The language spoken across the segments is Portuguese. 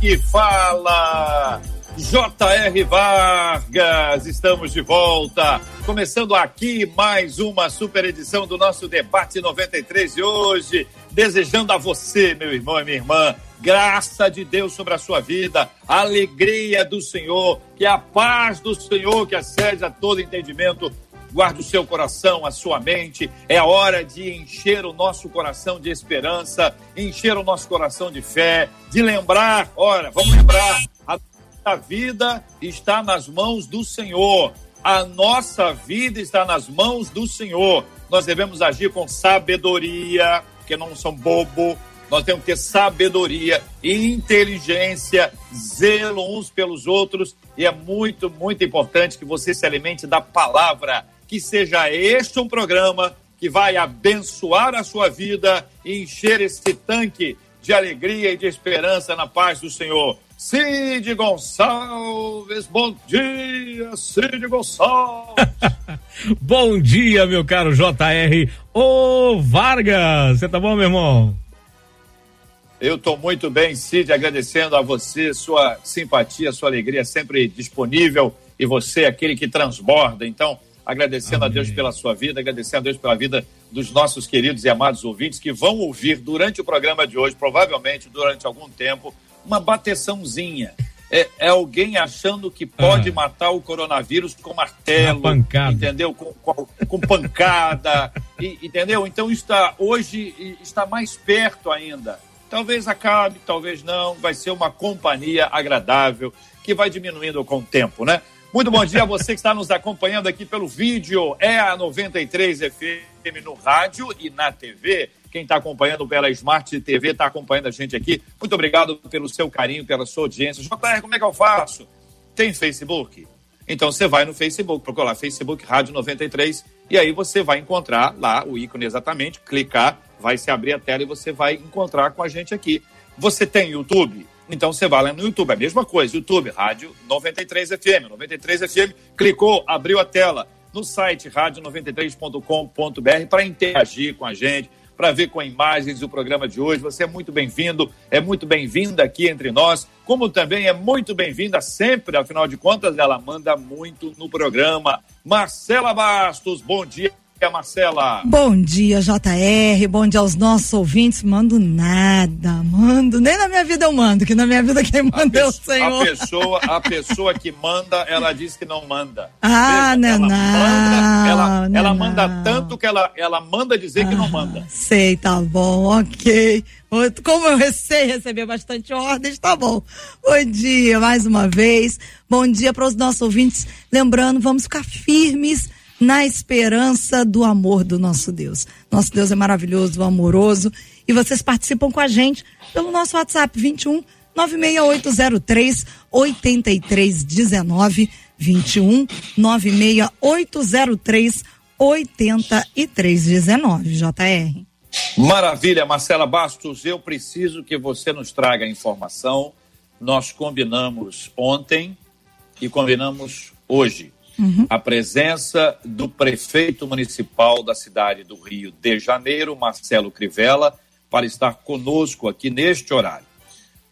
Aqui fala J.R. Vargas, estamos de volta. Começando aqui mais uma super edição do nosso Debate 93 de hoje. Desejando a você, meu irmão e minha irmã, graça de Deus sobre a sua vida, alegria do Senhor, que a paz do Senhor, que excede a todo entendimento, guarde o seu coração, a sua mente. É hora de encher o nosso coração de esperança, encher o nosso coração de fé, de lembrar, ora, vamos lembrar, a vida está nas mãos do Senhor. A nossa vida está nas mãos do Senhor. Nós devemos agir com sabedoria, porque não são bobo. Nós temos que ter sabedoria, inteligência, zelo uns pelos outros. E é muito, muito importante que você se alimente da palavra. Que seja este um programa que vai abençoar a sua vida e encher esse tanque de alegria e de esperança na paz do Senhor. Cid Gonçalves, bom dia, Cid Gonçalves. bom dia, meu caro JR. Ô Vargas, você tá bom, meu irmão? Eu tô muito bem, Cid, agradecendo a você, sua simpatia, sua alegria sempre disponível e você aquele que transborda. Então, agradecendo Amém. a Deus pela sua vida, agradecendo a Deus pela vida dos nossos queridos e amados ouvintes que vão ouvir durante o programa de hoje, provavelmente durante algum tempo, uma bateçãozinha. É, é, alguém achando que pode ah. matar o coronavírus com martelo, entendeu? Com, com, com pancada, e, entendeu? Então está hoje está mais perto ainda. Talvez acabe, talvez não. Vai ser uma companhia agradável que vai diminuindo com o tempo, né? Muito bom dia a você que está nos acompanhando aqui pelo vídeo. É a 93 FM no rádio e na TV. Quem está acompanhando pela Smart TV está acompanhando a gente aqui. Muito obrigado pelo seu carinho, pela sua audiência. JR, como é que eu faço? Tem Facebook? Então você vai no Facebook, procura lá Facebook Rádio 93 e aí você vai encontrar lá o ícone exatamente, clicar, vai se abrir a tela e você vai encontrar com a gente aqui. Você tem YouTube? Então você vai lá no YouTube, é a mesma coisa, YouTube, Rádio 93 FM, 93 FM, clicou, abriu a tela no site rádio93.com.br para interagir com a gente, para ver com imagens o programa de hoje. Você é muito bem-vindo, é muito bem-vinda aqui entre nós, como também é muito bem-vinda sempre, afinal de contas, ela manda muito no programa. Marcela Bastos, bom dia dia, Marcela. Bom dia, JR. Bom dia aos nossos ouvintes. Mando nada, mando. Nem na minha vida eu mando, que na minha vida quem manda é o Senhor. A pessoa, a pessoa que manda, ela diz que não manda. Ah, Veja, não, ela não. Manda, ela, não, ela manda não. tanto que ela, ela manda dizer ah, que não ah, manda. Sei, tá bom, ok. Como eu sei receber bastante ordens, tá bom. Bom dia mais uma vez. Bom dia para os nossos ouvintes. Lembrando, vamos ficar firmes na esperança do amor do nosso Deus. Nosso Deus é maravilhoso, amoroso. E vocês participam com a gente pelo nosso WhatsApp 21 96803 8319 21 96803 8319 JR. Maravilha, Marcela Bastos, eu preciso que você nos traga a informação. Nós combinamos ontem e combinamos hoje uhum. a presença do prefeito municipal da cidade do Rio de Janeiro, Marcelo Crivella, para estar conosco aqui neste horário.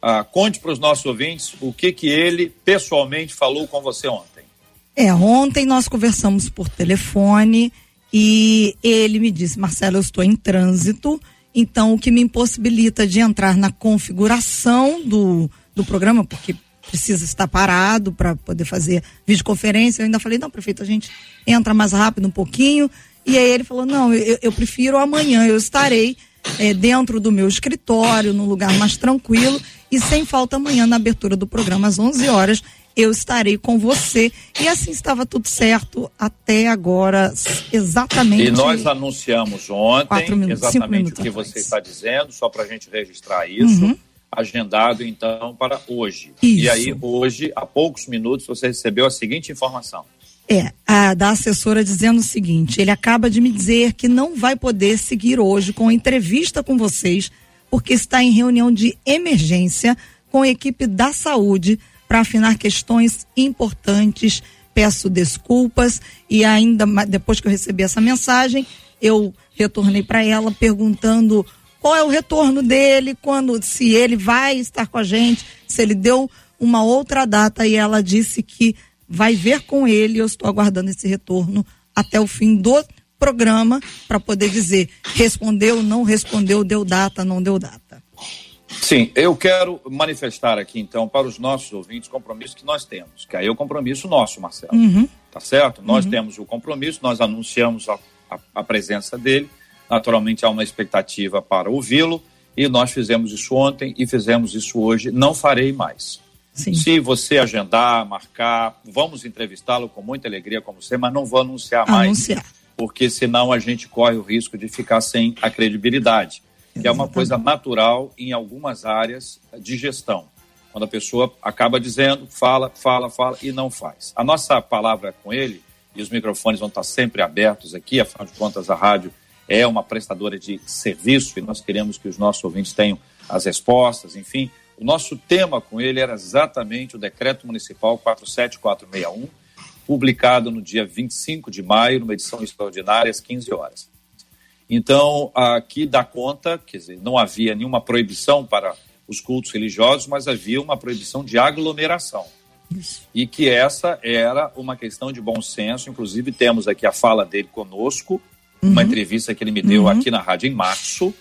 Ah, conte para os nossos ouvintes o que, que ele pessoalmente falou com você ontem. É, ontem nós conversamos por telefone e ele me disse, Marcelo, eu estou em trânsito, então o que me impossibilita de entrar na configuração do, do programa, porque precisa estar parado para poder fazer videoconferência. Eu ainda falei, não, prefeito, a gente entra mais rápido um pouquinho. E aí ele falou, não, eu, eu prefiro amanhã, eu estarei é, dentro do meu escritório, num lugar mais tranquilo, e sem falta amanhã na abertura do programa às 11 horas eu estarei com você. E assim estava tudo certo até agora, exatamente. E nós anunciamos ontem minutos, exatamente o que você está dizendo, só para a gente registrar isso. Uhum agendado então para hoje. Isso. E aí, hoje, há poucos minutos, você recebeu a seguinte informação. É, a da assessora dizendo o seguinte: ele acaba de me dizer que não vai poder seguir hoje com a entrevista com vocês, porque está em reunião de emergência com a equipe da saúde para afinar questões importantes. Peço desculpas e ainda depois que eu recebi essa mensagem, eu retornei para ela perguntando qual é o retorno dele, quando se ele vai estar com a gente, se ele deu uma outra data e ela disse que vai ver com ele. Eu estou aguardando esse retorno até o fim do programa para poder dizer respondeu, não respondeu, deu data, não deu data. Sim, eu quero manifestar aqui então para os nossos ouvintes o compromisso que nós temos, que aí é o compromisso nosso, Marcelo. Uhum. Tá certo? Nós Uhum. temos o compromisso, nós anunciamos a, a, a presença dele, naturalmente há uma expectativa para ouvi-lo e nós fizemos isso ontem e fizemos isso hoje, não farei mais. Sim. Se você agendar, marcar, vamos entrevistá-lo com muita alegria como você, mas não vou anunciar mais, Anunciar. porque senão a gente corre o risco de ficar sem a credibilidade, que é uma coisa natural em algumas áreas de gestão. Quando a pessoa acaba dizendo, fala, fala, fala e não faz. A nossa palavra com ele, e os microfones vão estar sempre abertos aqui, afinal de contas a rádio é uma prestadora de serviço e nós queremos que os nossos ouvintes tenham as respostas, enfim. O nosso tema com ele era exatamente o Decreto Municipal 47461, publicado no dia 25 de maio, numa edição extraordinária, às 15 horas. Então, aqui dá conta, quer dizer, não havia nenhuma proibição para os cultos religiosos, mas havia uma proibição de aglomeração. E que essa era uma questão de bom senso, inclusive temos aqui a fala dele conosco, uma entrevista que ele me deu aqui na rádio em março,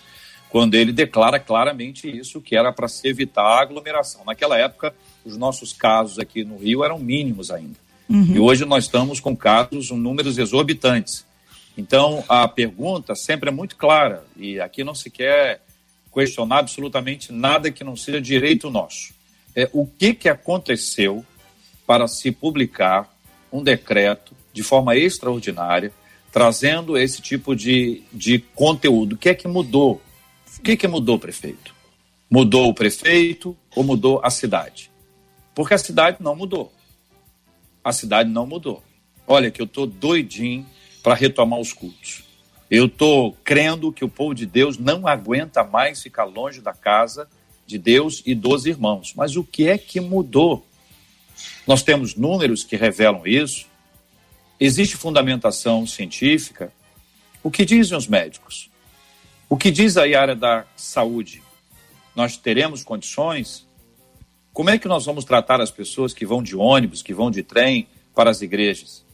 quando ele declara claramente isso, que era para se evitar a aglomeração. Naquela época, os nossos casos aqui no Rio eram mínimos ainda. E hoje nós estamos com casos, um números exorbitantes. Então, a pergunta sempre é muito clara, e aqui não se quer questionar absolutamente nada que não seja direito nosso. É, o que, que aconteceu para se publicar um decreto de forma extraordinária, trazendo esse tipo de, de conteúdo? O que é que mudou? O que, que mudou, prefeito? Mudou o prefeito ou mudou a cidade? Porque a cidade não mudou. A cidade não mudou. Olha, que eu estou doidinho para retomar os cultos. Eu estou crendo que o povo de Deus não aguenta mais ficar longe da casa de Deus e dos irmãos. Mas o que é que mudou? Nós temos números que revelam isso. Existe fundamentação científica. O que dizem os médicos? O que diz aí a área da saúde? Nós teremos condições? Como é que nós vamos tratar as pessoas que vão de ônibus, que vão de trem para as igrejas?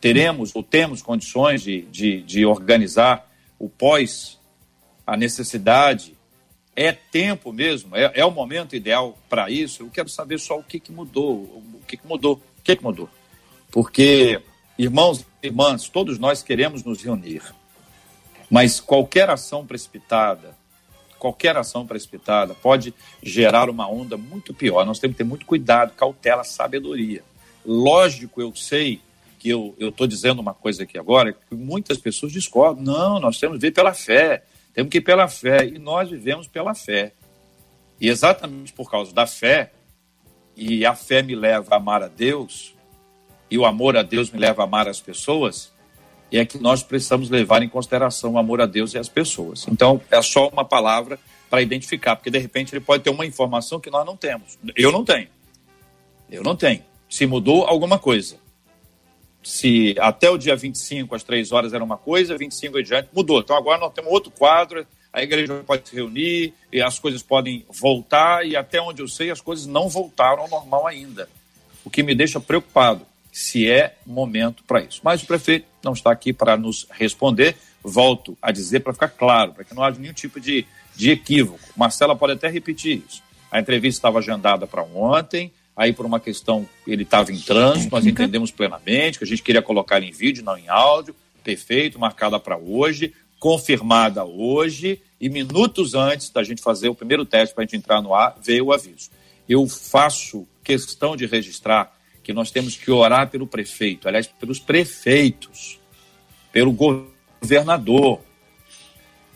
Teremos ou temos condições de, de, de organizar o pós, a necessidade? É tempo mesmo? É, é o momento ideal para isso? Eu quero saber só o que, que mudou. O que, que mudou? O que, que mudou? Porque, irmãos e irmãs, todos nós queremos nos reunir. Mas qualquer ação precipitada, qualquer ação precipitada pode gerar uma onda muito pior. Nós temos que ter muito cuidado, cautela, sabedoria. Lógico, eu sei que eu estou dizendo uma coisa aqui agora que muitas pessoas discordam. Não, nós temos que ver pela fé, temos que ir pela fé. E nós vivemos pela fé. E exatamente por causa da fé, e a fé me leva a amar a Deus, e o amor a Deus me leva a amar as pessoas, e é que nós precisamos levar em consideração o amor a Deus e as pessoas. Então, é só uma palavra para identificar, porque de repente ele pode ter uma informação que nós não temos. Eu não tenho. Eu não tenho. Se mudou alguma coisa. Se até o dia 25, às três horas, era uma coisa, 25 e diante, mudou. Então agora nós temos outro quadro, a igreja pode se reunir, e as coisas podem voltar, e até onde eu sei, as coisas não voltaram ao normal ainda. O que me deixa preocupado se é momento para isso. Mas o prefeito não está aqui para nos responder. Volto a dizer para ficar claro, para que não haja nenhum tipo de, de equívoco. Marcela pode até repetir isso. A entrevista estava agendada para ontem, aí por uma questão, ele estava em trânsito, nós entendemos plenamente que a gente queria colocar em vídeo, não em áudio, perfeito, marcada para hoje, confirmada hoje, e minutos antes da gente fazer o primeiro teste para a gente entrar no ar, veio o aviso. Eu faço questão de registrar que nós temos que orar pelo prefeito, aliás, pelos prefeitos, pelo governador,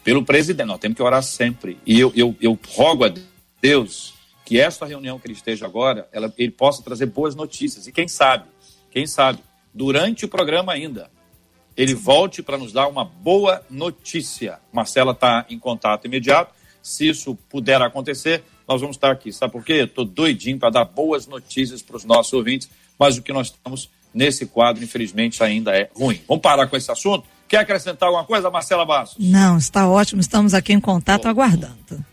pelo presidente. Nós temos que orar sempre. E eu, eu, eu rogo a Deus que esta reunião que ele esteja agora, ela, ele possa trazer boas notícias. E quem sabe, quem sabe, durante o programa ainda, ele volte para nos dar uma boa notícia. Marcela está em contato imediato. Se isso puder acontecer, nós vamos estar aqui. Sabe por quê? Estou doidinho para dar boas notícias para os nossos ouvintes, mas o que nós estamos nesse quadro, infelizmente, ainda é ruim. Vamos parar com esse assunto? Quer acrescentar alguma coisa, Marcela Bastos? Não, está ótimo. Estamos aqui em contato, Bom. aguardando.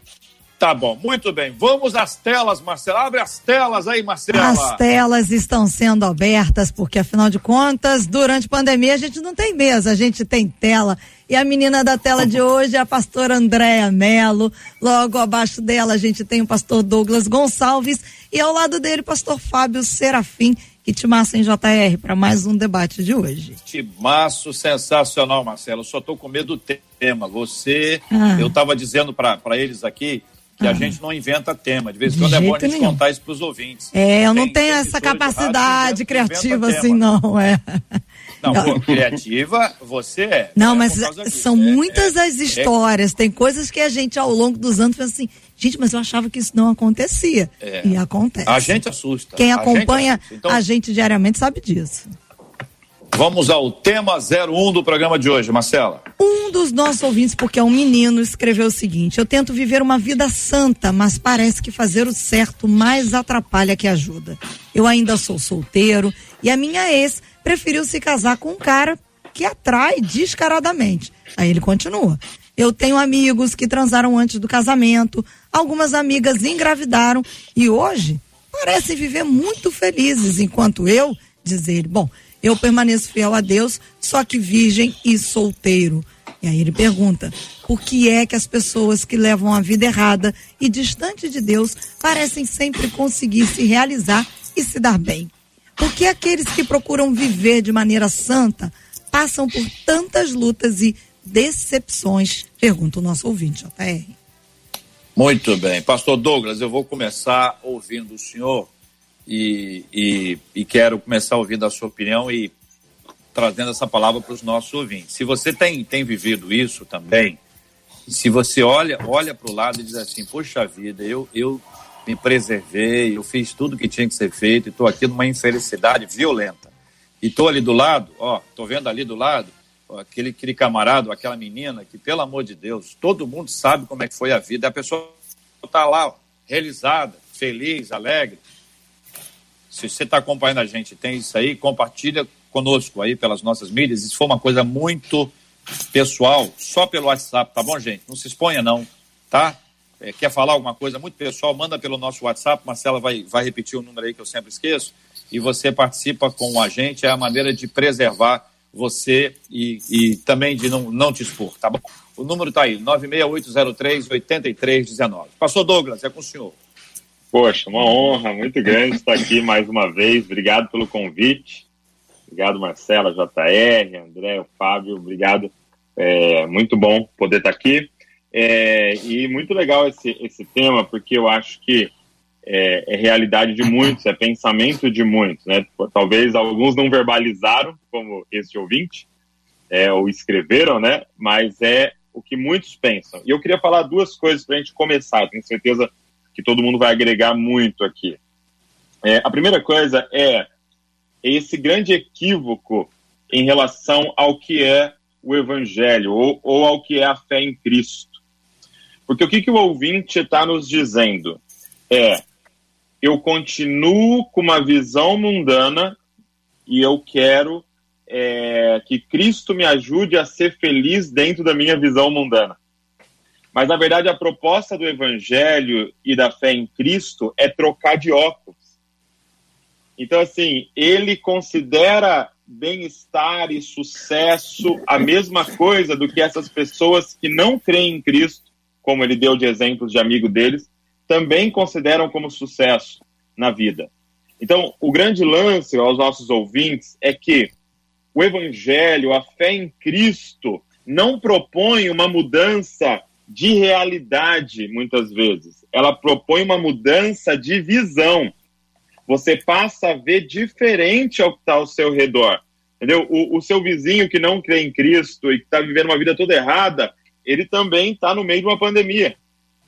Tá bom, muito bem. Vamos às telas, Marcela. Abre as telas aí, Marcela. As telas estão sendo abertas, porque afinal de contas, durante a pandemia a gente não tem mesa, a gente tem tela. E a menina da tela de hoje é a pastora Andréa Melo. Logo abaixo dela a gente tem o pastor Douglas Gonçalves e ao lado dele o pastor Fábio Serafim. Que timaço em JR para mais um debate de hoje. Timaço sensacional, Marcelo. Só tô com medo do tema. Você, ah. eu estava dizendo para eles aqui que a gente não inventa tema. De vez em quando é bom a gente nenhum. contar isso para os ouvintes. É, eu não tenho essa capacidade criativa assim, não. É. Não, pô, criativa você é. Não, é mas são é, muitas é, as é. histórias. Tem coisas que a gente, ao longo dos anos, pensa assim, gente, mas eu achava que isso não acontecia. É. E acontece. A gente assusta. Quem acompanha a gente, então... a gente diariamente sabe disso. Vamos ao tema 01 do programa de hoje, Marcela. Um dos nossos ouvintes, porque é um menino, escreveu o seguinte: Eu tento viver uma vida santa, mas parece que fazer o certo mais atrapalha que ajuda. Eu ainda sou solteiro e a minha ex preferiu se casar com um cara que atrai descaradamente. Aí ele continua. Eu tenho amigos que transaram antes do casamento, algumas amigas engravidaram e hoje parecem viver muito felizes, enquanto eu, diz ele, bom, eu permaneço fiel a Deus, só que virgem e solteiro. E aí ele pergunta: por que é que as pessoas que levam a vida errada e distante de Deus parecem sempre conseguir se realizar e se dar bem? Por que aqueles que procuram viver de maneira santa passam por tantas lutas e decepções? Pergunta o nosso ouvinte, JR. Muito bem. Pastor Douglas, eu vou começar ouvindo o senhor e, e, e quero começar ouvindo a sua opinião e trazendo essa palavra para os nossos ouvintes. Se você tem, tem vivido isso também, se você olha olha para o lado e diz assim, poxa vida, eu, eu me preservei, eu fiz tudo que tinha que ser feito e estou aqui numa infelicidade violenta. E estou ali do lado, ó, estou vendo ali do lado, ó, aquele, aquele camarada, aquela menina que, pelo amor de Deus, todo mundo sabe como é que foi a vida, a pessoa está lá, ó, realizada, feliz, alegre, se você está acompanhando a gente, tem isso aí, compartilha conosco aí pelas nossas mídias. Isso foi uma coisa muito pessoal, só pelo WhatsApp, tá bom, gente? Não se exponha, não, tá? É, quer falar alguma coisa muito pessoal, manda pelo nosso WhatsApp. Marcela vai, vai repetir o número aí que eu sempre esqueço. E você participa com a gente. É a maneira de preservar você e, e também de não, não te expor, tá bom? O número está aí, 96803-8319. Pastor Douglas, é com o senhor. Poxa, uma honra muito grande estar aqui mais uma vez. Obrigado pelo convite. Obrigado, Marcela, JR, André, o Fábio. Obrigado. É muito bom poder estar aqui. É, e muito legal esse, esse tema, porque eu acho que é, é, realidade de muitos, é pensamento de muitos. Né? Talvez alguns não verbalizaram, como esse ouvinte, é, ou escreveram, né? mas é o que muitos pensam. E eu queria falar duas coisas para a gente começar. Tenho certeza que todo mundo vai agregar muito aqui. É, a primeira coisa é esse grande equívoco em relação ao que é o Evangelho ou, ou ao que é a fé em Cristo. Porque o que, que o ouvinte está nos dizendo é: eu continuo com uma visão mundana e eu quero é, que Cristo me ajude a ser feliz dentro da minha visão mundana. Mas, na verdade, a proposta do Evangelho e da fé em Cristo é trocar de óculos. Então, assim, ele considera bem-estar e sucesso a mesma coisa do que essas pessoas que não creem em Cristo, como ele deu de exemplos de amigo deles, também consideram como sucesso na vida. Então, o grande lance aos nossos ouvintes é que o Evangelho, a fé em Cristo, não propõe uma mudança de realidade, muitas vezes. Ela propõe uma mudança de visão. Você passa a ver diferente ao que está ao seu redor. Entendeu? O, o, seu vizinho que não crê em Cristo e que está vivendo uma vida toda errada, ele também está no meio de uma pandemia,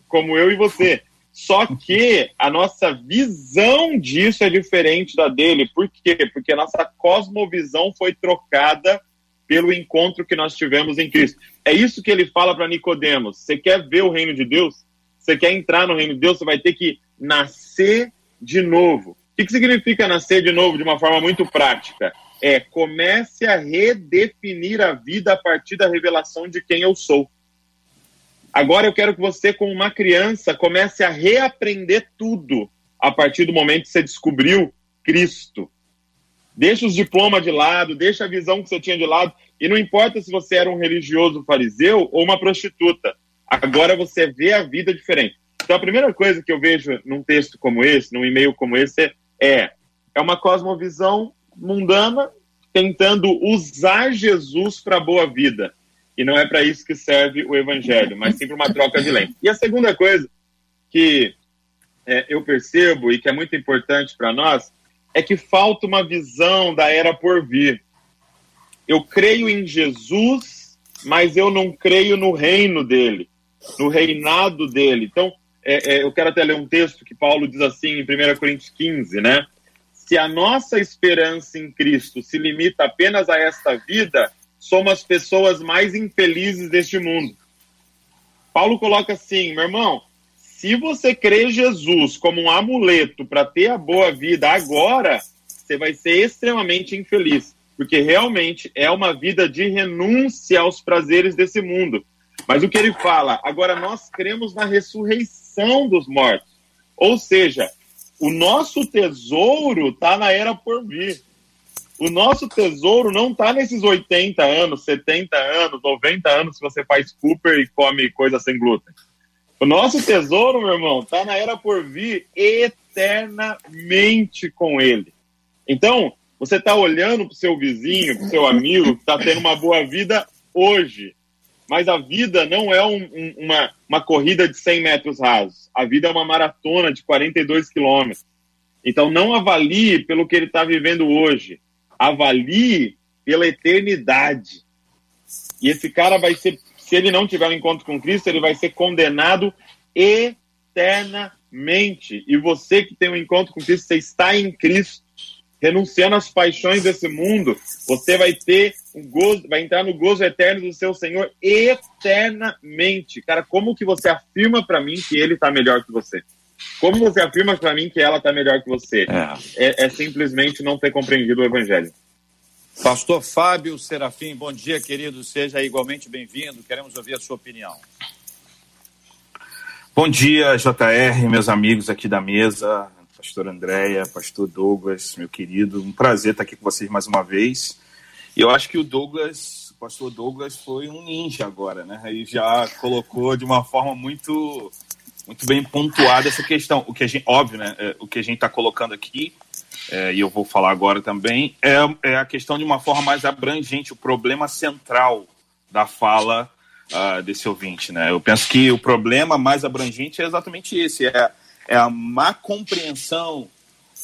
como eu e você. Só que a nossa visão disso é diferente da dele. Por quê? Porque a nossa cosmovisão foi trocada pelo encontro que nós tivemos em Cristo. É isso que ele fala para Nicodemos. Você quer ver o reino de Deus? Você quer entrar no reino de Deus? Você vai ter que nascer de novo. O que, que significa nascer de novo de uma forma muito prática? É comece a redefinir a vida a partir da revelação de quem eu sou. Agora eu quero que você, como uma criança, comece a reaprender tudo a partir do momento que você descobriu Cristo. Deixa os diplomas de lado, deixa a visão que você tinha de lado. E não importa se você era um religioso fariseu ou uma prostituta. Agora você vê a vida diferente. Então a primeira coisa que eu vejo num texto como esse, num e-mail como esse, é, é uma cosmovisão mundana tentando usar Jesus para a boa vida. E não é para isso que serve o evangelho, mas sim para uma troca de lente. E a segunda coisa que é, eu percebo e que é muito importante para nós é que falta uma visão da era por vir. Eu creio em Jesus, mas eu não creio no reino dele, no reinado dele. Então, é, é, eu quero até ler um texto que Paulo diz assim em 1 Coríntios 15, né? Se a nossa esperança em Cristo se limita apenas a esta vida, somos as pessoas mais infelizes deste mundo. Paulo coloca assim, meu irmão, se você crê Jesus como um amuleto para ter a boa vida agora, você vai ser extremamente infeliz, porque realmente é uma vida de renúncia aos prazeres desse mundo. Mas o que ele fala, agora nós cremos na ressurreição dos mortos. Ou seja, o nosso tesouro está na era por vir. O nosso tesouro não está nesses 80 anos, 70 anos, 90 anos que você faz Cooper e come coisa sem glúten. O nosso tesouro, meu irmão, está na era por vir eternamente com ele. Então, você está olhando para o seu vizinho, para o seu amigo, que está tendo uma boa vida hoje. Mas a vida não é um, um, uma, uma corrida de 100 metros rasos. A vida é uma maratona de 42 quilômetros. Então, não avalie pelo que ele está vivendo hoje avalie pela eternidade. E esse cara vai ser, se ele não tiver um encontro com Cristo, ele vai ser condenado eternamente. E você que tem um encontro com Cristo, você está em Cristo, renunciando às paixões desse mundo, você vai ter um gozo, vai entrar no gozo eterno do seu Senhor eternamente. Cara, como que você afirma para mim que ele está melhor que você? Como você afirma para mim que ela está melhor que você? É. É, é. simplesmente não ter compreendido o Evangelho. Pastor Fábio Serafim, bom dia, querido. Seja igualmente bem-vindo. Queremos ouvir a sua opinião. Bom dia, JR, meus amigos aqui da mesa, pastor Andréia, pastor Douglas, meu querido. Um prazer estar aqui com vocês mais uma vez. E eu acho que o Douglas, o pastor Douglas, foi um ninja agora, né? Aí já colocou de uma forma muito muito bem pontuada essa questão. O que a gente, óbvio, né? É, o que a gente está colocando aqui, é, e eu vou falar agora também, é, é, a questão de uma forma mais abrangente, o problema central da fala uh, desse ouvinte, né? Eu penso que o problema mais abrangente é exatamente esse, é, é a má compreensão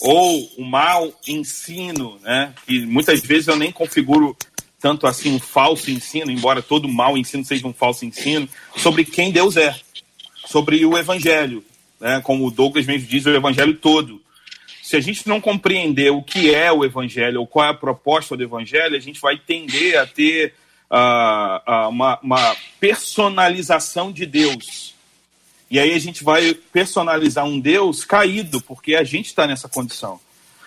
ou o mau ensino, né? E muitas vezes eu nem configuro tanto assim um falso ensino, embora todo mau ensino seja um falso ensino, sobre quem Deus é sobre o Evangelho, né? como o Douglas mesmo diz, o Evangelho todo. Se a gente não compreender o que é o Evangelho ou qual é a proposta do Evangelho, a gente vai tender a ter uh, uh, uma, uma personalização de Deus. E aí a gente vai personalizar um Deus caído, porque a gente está nessa condição.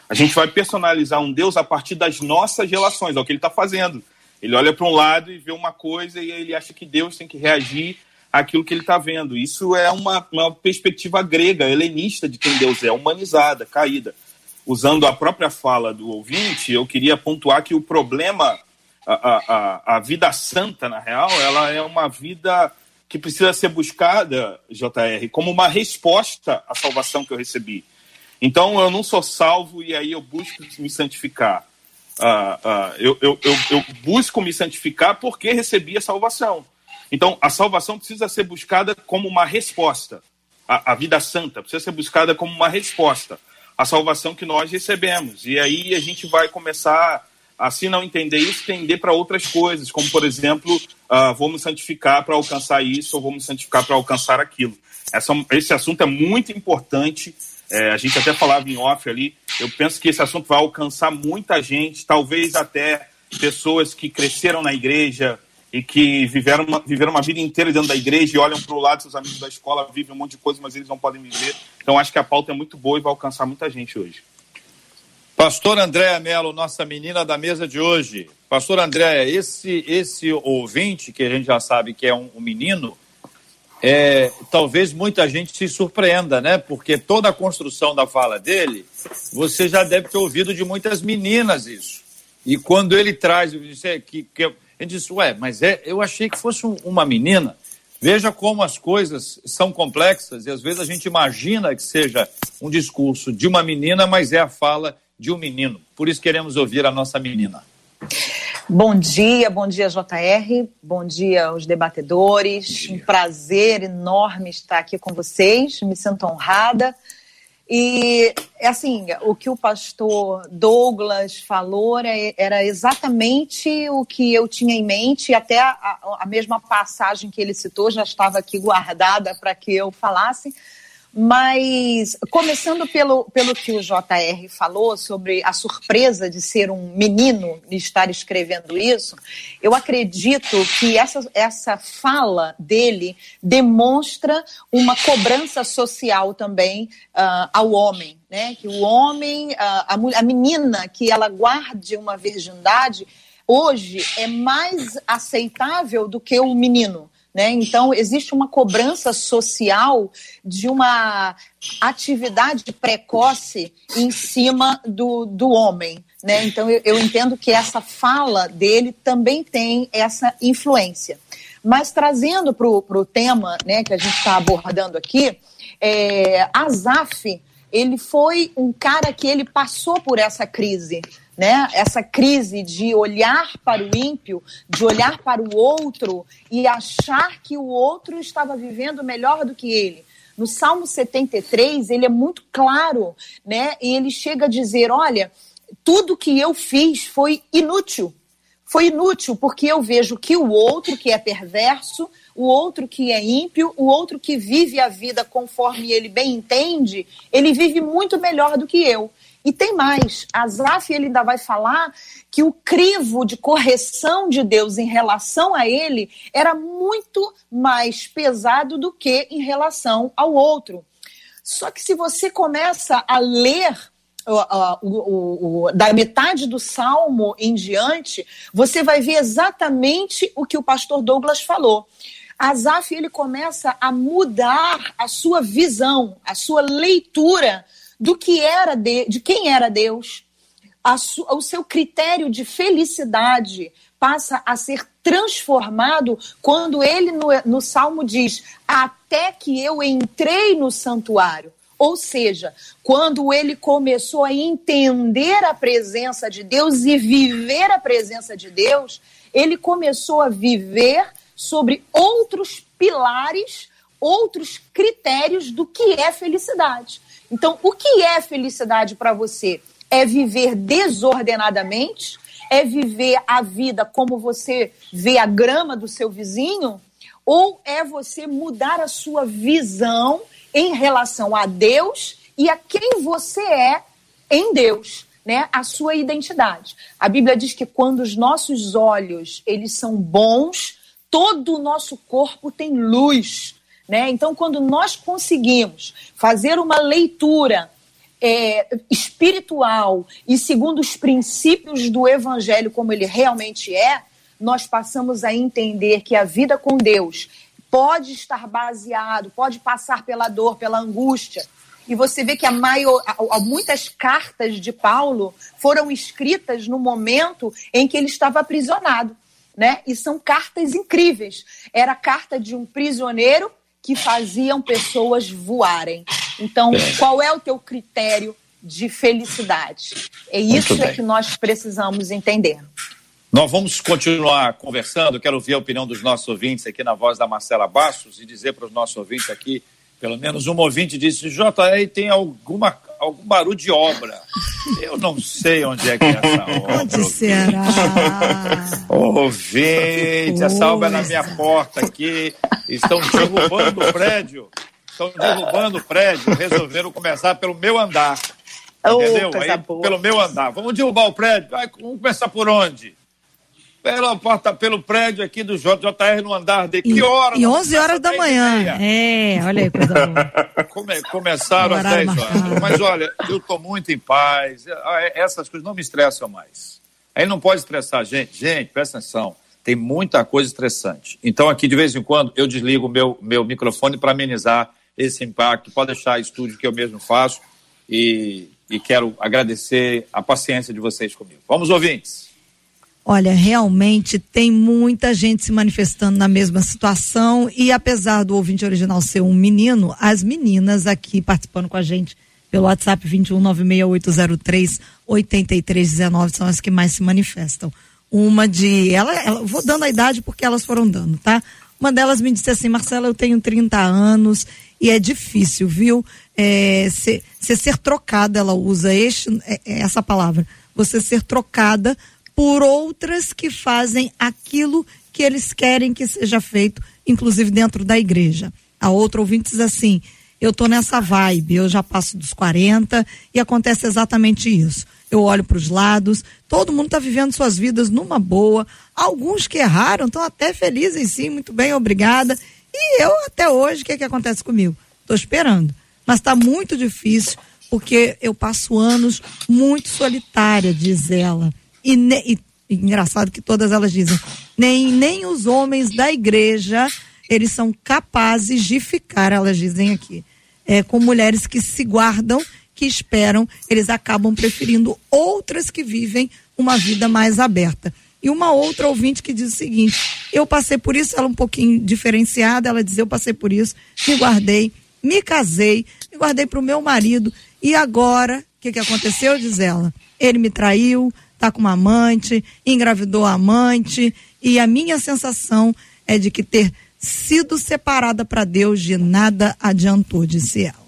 A gente vai personalizar um Deus a partir das nossas relações, é o que ele está fazendo. Ele olha para um lado e vê uma coisa e ele acha que Deus tem que reagir aquilo que ele está vendo. Isso é uma, uma perspectiva grega, helenista de quem Deus é, humanizada, caída. Usando a própria fala do ouvinte, eu queria pontuar que o problema, a, a, a vida santa, na real, ela é uma vida que precisa ser buscada, JR, como uma resposta à salvação que eu recebi. Então, eu não sou salvo e aí eu busco me santificar. Uh, uh, eu, eu, eu, eu busco me santificar porque recebi a salvação. Então, a salvação precisa ser buscada como uma resposta. A, a, vida santa precisa ser buscada como uma resposta à salvação que nós recebemos. E aí a gente vai começar, a, se não entender isso, tender para outras coisas, como, por exemplo, uh, santificar para alcançar isso ou me santificar para alcançar aquilo. Essa, esse assunto é muito importante. É, a gente até falava em off ali. Eu penso que esse assunto vai alcançar muita gente, talvez até pessoas que cresceram na igreja e que viveram uma, viveram uma vida inteira dentro da igreja e olham para o lado seus amigos da escola, vivem um monte de coisa, mas eles não podem viver. Então acho que a pauta é muito boa e vai alcançar muita gente hoje. Pastor Andréa Mello, nossa menina da mesa de hoje. Pastor Andréa, esse, esse ouvinte, que a gente já sabe que é um, um menino, é, talvez muita gente se surpreenda, né? Porque toda a construção da fala dele, você já deve ter ouvido de muitas meninas isso. E quando ele traz, que, que ele diz, ué, mas é, eu achei que fosse um, uma menina. Veja como as coisas são complexas e às vezes a gente imagina que seja um discurso de uma menina, mas é a fala de um menino. Por isso queremos ouvir a nossa menina. Bom dia, bom dia JR, bom dia aos debatedores. Dia. Um prazer enorme estar aqui com vocês, me sinto honrada. E, assim, o que o pastor Douglas falou era exatamente o que eu tinha em mente, até a, a mesma passagem que ele citou já estava aqui guardada para que eu falasse. Mas, começando pelo, pelo que o JR falou sobre a surpresa de ser um menino e estar escrevendo isso, eu acredito que essa, essa fala dele demonstra uma cobrança social também uh, ao homem. Né? Que o homem, uh, a, a menina, que ela guarde uma virgindade, hoje é mais aceitável do que o menino. Né? Então, existe uma cobrança social de uma atividade precoce em cima do, do homem. Né? Então, eu, eu entendo que essa fala dele também tem essa influência. Mas trazendo para o tema né, que a gente está abordando aqui, é, Azaf, ele foi um cara que ele passou por essa crise né? Essa crise de olhar para o ímpio, de olhar para o outro e achar que o outro estava vivendo melhor do que ele. No Salmo 73, ele é muito claro, né? E ele chega a dizer: olha, tudo que eu fiz foi inútil. Foi inútil porque eu vejo que o outro que é perverso, o outro que é ímpio, o outro que vive a vida conforme ele bem entende, ele vive muito melhor do que eu. E tem mais, Asaf ele ainda vai falar que o crivo de correção de Deus em relação a ele era muito mais pesado do que em relação ao outro. Só que se você começa a ler da metade do salmo em diante, você vai ver exatamente o que o pastor Douglas falou. Asaf ele começa a mudar a sua visão, a sua leitura do que era de, de quem era Deus. Su, o seu critério de felicidade passa a ser transformado quando ele no, no Salmo diz: Até que eu entrei no santuário. Ou seja, quando ele começou a entender a presença de Deus e viver a presença de Deus, ele começou a viver sobre outros pilares, outros critérios do que é felicidade. Então, o que é felicidade para você? É viver desordenadamente? É viver a vida como você vê a grama do seu vizinho? Ou é você mudar a sua visão em relação a Deus e a quem você é em Deus? Né, a sua identidade. A Bíblia diz que quando os nossos olhos eles são bons, todo o nosso corpo tem luz. Né? Então, quando nós conseguimos fazer uma leitura é, espiritual e segundo os princípios do Evangelho, como ele realmente é, nós passamos a entender que a vida com Deus pode estar baseado, pode passar pela dor, pela angústia. E você vê que a maior, muitas cartas de Paulo foram escritas no momento em que ele estava aprisionado. Né? E são cartas incríveis. Era a carta de um prisioneiro que faziam pessoas voarem. Então, é. qual é o teu critério de felicidade? É isso é que nós precisamos entender. Nós vamos continuar conversando. Quero ouvir a opinião dos nossos ouvintes aqui na voz da Marcela Bastos e dizer para os nossos ouvintes aqui, pelo menos um ouvinte disse: JR tem alguma algum barulho de obra. Eu não sei onde é que é essa obra. Onde será? Ouvinte, essa obra é na minha porta aqui. Estão derrubando o prédio. estão derrubando o prédio, resolveram começar pelo meu andar. Entendeu? Oh, Aí, pelo meu andar. Vamos derrubar o prédio? vamos começar por onde? Pela porta, pelo prédio aqui do JR no andar de que hora? E 11 horas da manhã. É, olha aí, coisa boa. Come, começaram às 10 horas. Mas olha, eu estou muito em paz. Ah, é, essas coisas não me estressam mais. Aí não pode estressar a gente. Gente, presta atenção. Tem muita coisa estressante. Então, aqui, de vez em quando, eu desligo o meu, meu microfone para amenizar esse impacto. Pode deixar estúdio que eu mesmo faço. E, e quero agradecer a paciência de vocês comigo. Vamos, ouvintes. Olha, realmente tem muita gente se manifestando na mesma situação e apesar do ouvinte original ser um menino, as meninas aqui participando com a gente pelo WhatsApp 2196803 8319 são as que mais se manifestam. Uma de ela, ela, vou dando a idade porque elas foram dando, tá? Uma delas me disse assim, Marcela, eu tenho 30 anos e é difícil, viu? É, ser, ser, ser trocada, ela usa este, é, é essa palavra, você ser trocada por outras que fazem aquilo que eles querem que seja feito, inclusive dentro da igreja. A outra ouvinte diz assim: eu tô nessa vibe, eu já passo dos 40 e acontece exatamente isso. Eu olho para os lados, todo mundo está vivendo suas vidas numa boa. Alguns que erraram estão até felizes, sim, muito bem, obrigada. E eu até hoje, o que, é que acontece comigo? Estou esperando. Mas está muito difícil, porque eu passo anos muito solitária, diz ela. E, ne, e, engraçado que todas elas dizem, nem, nem os homens da igreja, eles são capazes de ficar, elas dizem aqui, é, com mulheres que se guardam, que esperam, eles acabam preferindo outras que vivem uma vida mais aberta. E uma outra ouvinte que diz o seguinte: eu passei por isso, ela um pouquinho diferenciada, ela diz: eu passei por isso, me guardei, me casei, me guardei para o meu marido, e agora, o que, que aconteceu? Diz ela: ele me traiu, está com uma amante, engravidou a amante, e a minha sensação é de que ter sido separada para Deus de nada adiantou, disse ela.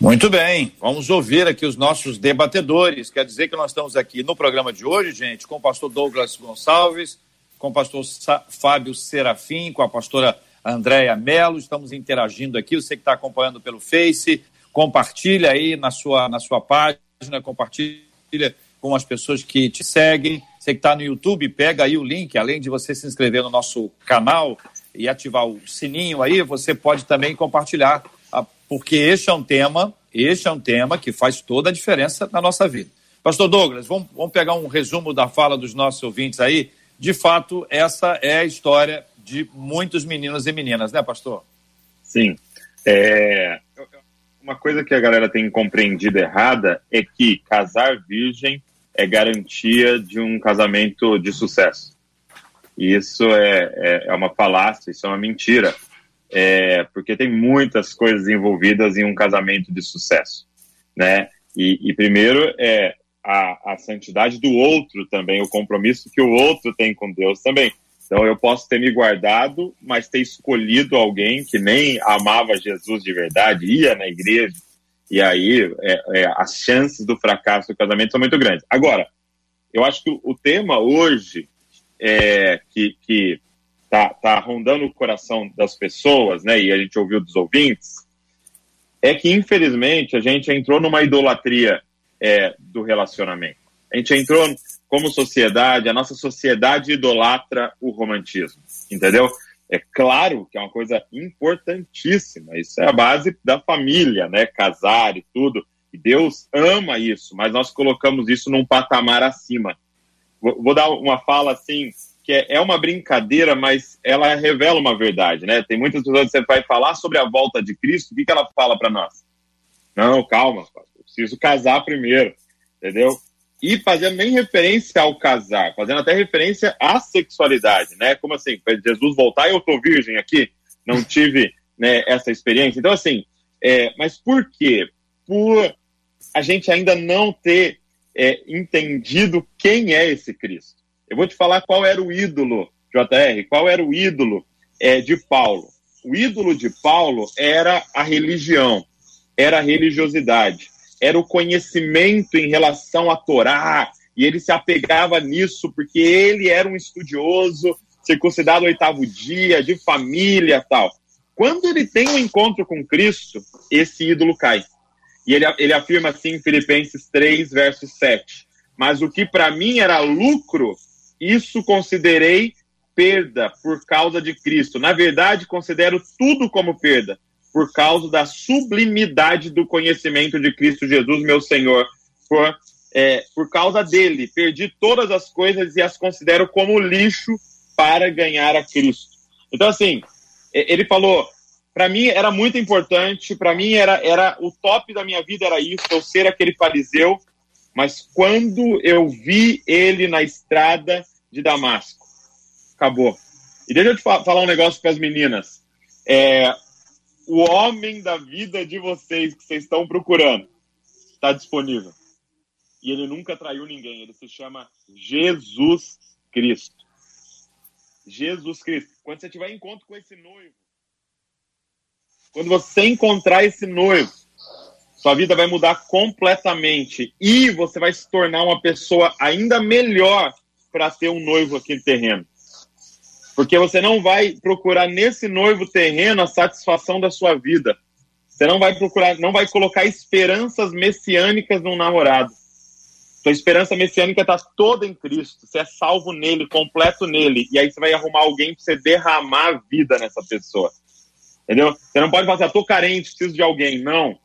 Muito bem, vamos ouvir aqui os nossos debatedores. Quer dizer que nós estamos aqui no programa de hoje, gente, com o pastor Douglas Gonçalves, com o pastor Fábio Serafim, com a pastora Andréia Mello. Estamos interagindo aqui. Você que está acompanhando pelo Face, compartilha aí na sua, na sua página, compartilha com as pessoas que te seguem. Você que está no YouTube, pega aí o link, além de você se inscrever no nosso canal e ativar o sininho aí, você pode também compartilhar, ah, porque este é um tema, este é um tema que faz toda a diferença na nossa vida. Pastor Douglas, vamos, vamos pegar um resumo da fala dos nossos ouvintes aí. De fato, essa é a história de muitos meninos e meninas, né, pastor? Sim. É, uma coisa que a galera tem compreendido errada é que casar virgem é garantia de um casamento de sucesso. E isso é, é, é uma falácia, isso é uma mentira. É, porque tem muitas coisas envolvidas em um casamento de sucesso, né? E, e primeiro é a, a, santidade do outro também, o compromisso que o outro tem com Deus também. Então eu posso ter me guardado, mas ter escolhido alguém que nem amava Jesus de verdade, ia na igreja, e aí é, é, as chances do fracasso do casamento são muito grandes. Agora, eu acho que o tema hoje é, que, que tá, tá rondando o coração das pessoas, né, e a gente ouviu dos ouvintes, é que infelizmente a gente entrou numa idolatria é, do relacionamento. A gente entrou como sociedade, a nossa sociedade idolatra o romantismo, entendeu? É claro que é uma coisa importantíssima, isso é a base da família, né? Casar e tudo. E Deus ama isso, mas nós colocamos isso num patamar acima. Vou, dar uma fala assim, que é, é, uma brincadeira, mas ela revela uma verdade, né? Tem muitas pessoas que você vai falar sobre a volta de Cristo, o que, que ela fala para nós? Não, calma, preciso casar primeiro, entendeu? E fazendo nem referência ao casar, fazendo até referência à sexualidade, né? Como assim, Jesus voltar e eu tô virgem aqui, não tive né, essa experiência. Então, assim, é, mas por quê? Por a gente ainda não ter é, entendido quem é esse Cristo. Eu vou te falar qual era o ídolo, JR, qual era o ídolo é, de Paulo. O ídolo de Paulo era a religião, era a religiosidade era o conhecimento em relação à Torá, e ele se apegava nisso porque ele era um estudioso, circuncidado oitavo dia, de família tal. Quando ele tem um encontro com Cristo, esse ídolo cai. E ele, ele afirma assim em Filipenses 3, verso 7. Mas o que para mim era lucro, isso considerei perda por causa de Cristo. Na verdade, considero tudo como perda, por causa da sublimidade do conhecimento de Cristo Jesus, meu Senhor. Por, é, por causa dele, perdi todas as coisas e as considero como lixo para ganhar a Cristo. Então, assim, ele falou: para mim era muito importante, para mim era, era o top da minha vida era isso, eu ser aquele fariseu, mas quando eu vi ele na estrada de Damasco, acabou. E deixa eu te falar um negócio para as meninas. É, o homem da vida de vocês que vocês estão procurando está disponível. E ele nunca traiu ninguém. Ele se chama Jesus Cristo. Jesus Cristo. Quando você tiver encontro com esse noivo, quando você encontrar esse noivo, sua vida vai mudar completamente e você vai se tornar uma pessoa ainda melhor para ter um noivo aqui no terreno. Porque você não vai procurar nesse noivo terreno a satisfação da sua vida. Você não vai procurar, não vai colocar esperanças messiânicas num namorado. Sua esperança messiânica está toda em Cristo. Você é salvo nele, completo nele. E aí você vai arrumar alguém para você derramar a vida nessa pessoa. Entendeu? Você não pode falar assim, ah, tô carente, preciso de alguém. Não.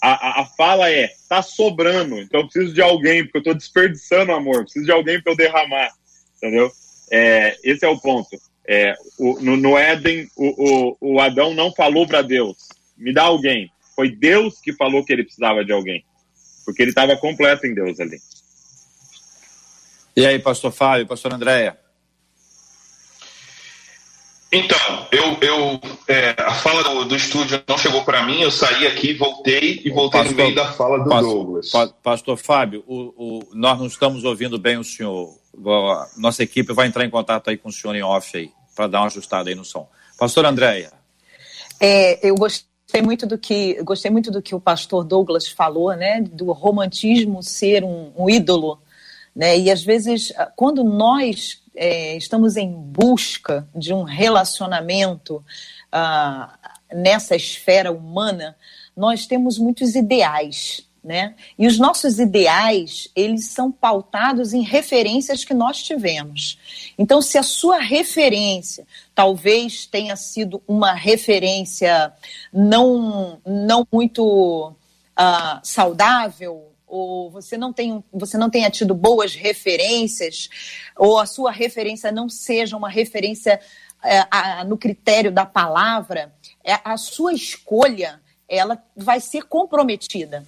A, a, a, fala é, tá sobrando, então eu preciso de alguém, porque eu tô desperdiçando amor, preciso de alguém para eu derramar. Entendeu? É, esse é o ponto. É, o, no, no, Éden, o, o, o Adão não falou para Deus, me dá alguém. Foi Deus que falou que ele precisava de alguém. Porque ele estava completo em Deus ali. E aí, pastor Fábio, pastor Andréia? Então, eu, eu é, a fala do, do, estúdio não chegou para mim, eu saí aqui, voltei e voltei pastor, no meio da fala do pastor, Douglas. Pastor Fábio, o, o, nós não estamos ouvindo bem o senhor. Nossa equipe vai entrar em contato aí com o senhor em off aí, para dar uma ajustada aí no som. Pastor Andréia. É, eu gostei muito do que gostei muito do que o pastor Douglas falou, né, do romantismo ser um, um ídolo, né, e às vezes quando nós é, estamos em busca de um relacionamento ah, nessa esfera humana, nós temos muitos ideais. Né? E os nossos ideais, eles são pautados em referências que nós tivemos. Então, se a sua referência talvez tenha sido uma referência não, não muito uh, saudável, ou você não, tem, você não tenha tido boas referências, ou a sua referência não seja uma referência a, no critério da palavra, é, a sua escolha ela vai ser comprometida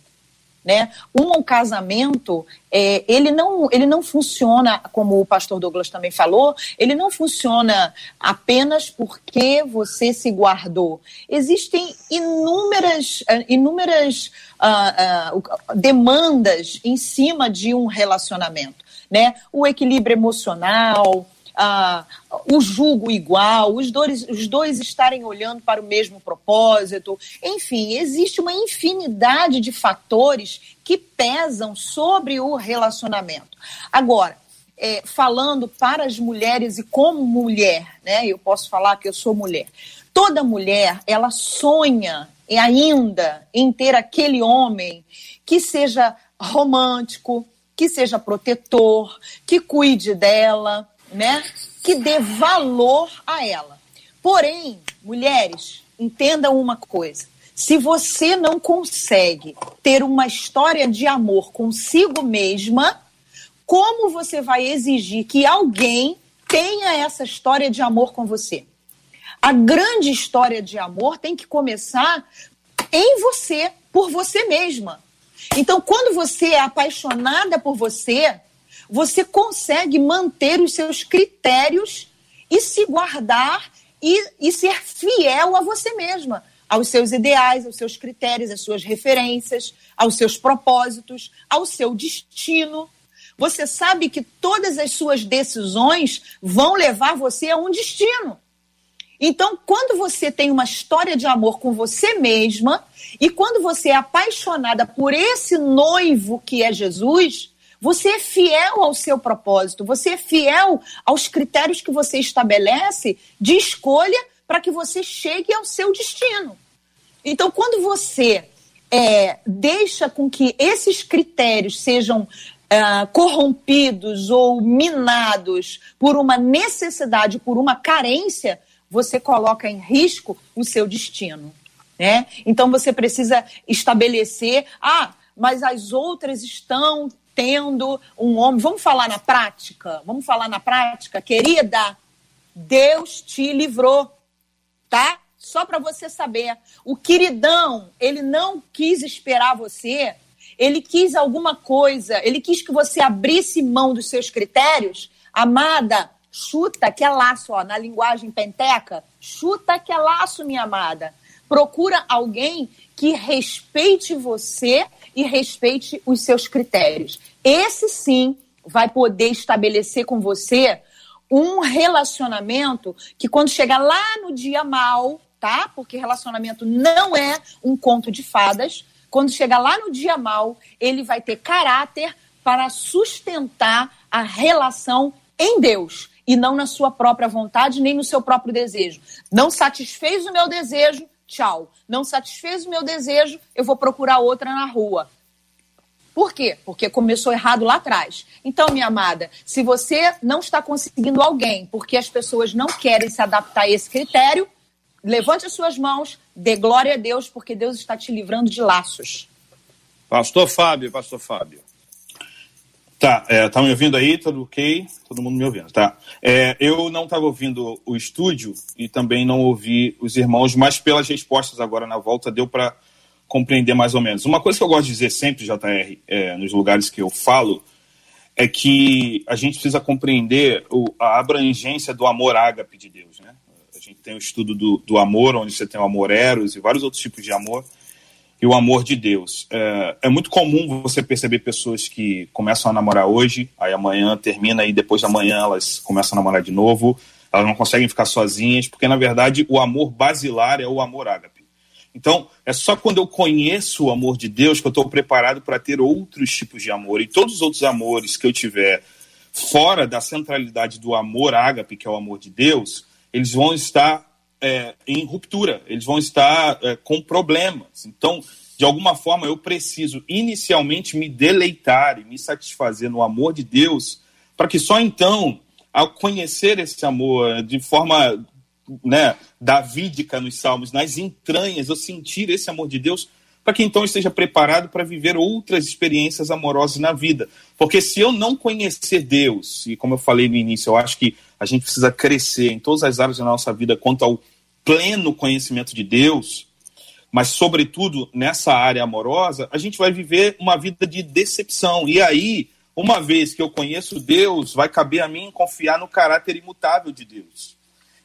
né? Um, casamento, é, ele, não, ele não funciona, como o pastor Douglas também falou, ele não funciona apenas porque você se guardou. Existem inúmeras, eh, inúmeras uh, uh, demandas em cima de um relacionamento. Né? O equilíbrio emocional, ah, o julgo igual, os dois, os dois estarem olhando para o mesmo propósito. Enfim, existe uma infinidade de fatores que pesam sobre o relacionamento. Agora, é, falando para as mulheres e como mulher, né? Eu posso falar que eu sou mulher. Toda mulher, ela sonha ainda em ter aquele homem que seja romântico, que seja protetor, que cuide dela, né, que dê valor a ela. Porém, mulheres, entendam uma coisa. Se você não consegue ter uma história de amor consigo mesma, como você vai exigir que alguém tenha essa história de amor com você? A grande história de amor tem que começar em você, por você mesma. Então, quando você é apaixonada por você, você consegue manter os seus critérios e se guardar e, e ser fiel a você mesma, aos seus ideais, aos seus critérios, às suas referências, aos seus propósitos, ao seu destino. Você sabe que todas as suas decisões vão levar você a um destino. Então, quando você tem uma história de amor com você mesma e quando você é apaixonada por esse noivo que é Jesus, você é fiel ao seu propósito, você é fiel aos critérios que você estabelece de escolha para que você chegue ao seu destino. Então, quando você é, deixa com que esses critérios sejam Uh, corrompidos ou minados por uma necessidade, por uma carência, você coloca em risco o seu destino. Né? Então você precisa estabelecer, ah, mas as outras estão tendo um homem. Vamos falar na prática? Vamos falar na prática, querida? Deus te livrou, tá? Só para você saber. O queridão, ele não quis esperar você, ele quis alguma coisa, ele quis que você abrisse mão dos seus critérios. Amada, chuta que é laço, ó, na linguagem penteca, chuta que é laço, minha amada. Procura alguém que respeite você e respeite os seus critérios. Esse sim vai poder estabelecer com você um relacionamento que quando chegar lá no dia mal, tá? Porque relacionamento não é um conto de fadas. Quando chegar lá no dia mal, ele vai ter caráter para sustentar a relação em Deus e não na sua própria vontade nem no seu próprio desejo. Não satisfez o meu desejo, tchau. Não satisfez o meu desejo, eu vou procurar outra na rua. Por quê? Porque começou errado lá atrás. Então, minha amada, se você não está conseguindo alguém porque as pessoas não querem se adaptar a esse critério, levante as suas mãos, dê glória a Deus, porque Deus está te livrando de laços. Pastor Fábio, Pastor Fábio. Tá, é, tá me ouvindo aí? Tudo ok? Todo mundo me ouvindo, tá? É, eu não estava ouvindo o estúdio e também não ouvi os irmãos, mas pelas respostas agora na volta deu para compreender mais ou menos. Uma coisa que eu gosto de dizer sempre, JR, é, nos lugares que eu falo, é que a gente precisa compreender o, a abrangência do amor ágape de Deus. Né? A gente tem o estudo do, do amor, onde você tem o amor eros e vários outros tipos de amor, e o amor de Deus. É, é, muito comum você perceber pessoas que começam a namorar hoje, aí amanhã termina e depois de amanhã elas começam a namorar de novo, elas não conseguem ficar sozinhas, porque na verdade o amor basilar é o amor ágape. Então, é só quando eu conheço o amor de Deus que eu estou preparado para ter outros tipos de amor. E todos os outros amores que eu tiver fora da centralidade do amor ágape, que é o amor de Deus, eles vão estar é, em ruptura, eles vão estar é, com problemas. Então, de alguma forma, eu preciso inicialmente me deleitar e me satisfazer no amor de Deus, para que só então, ao conhecer esse amor de forma né, davídica nos salmos, nas entranhas, eu sentir esse amor de Deus, para que então esteja preparado para viver outras experiências amorosas na vida. Porque se eu não conhecer Deus, e como eu falei no início, eu acho que a gente precisa crescer em todas as áreas da nossa vida quanto ao pleno conhecimento de Deus, mas sobretudo nessa área amorosa, a gente vai viver uma vida de decepção. E aí, uma vez que eu conheço Deus, vai caber a mim confiar no caráter imutável de Deus.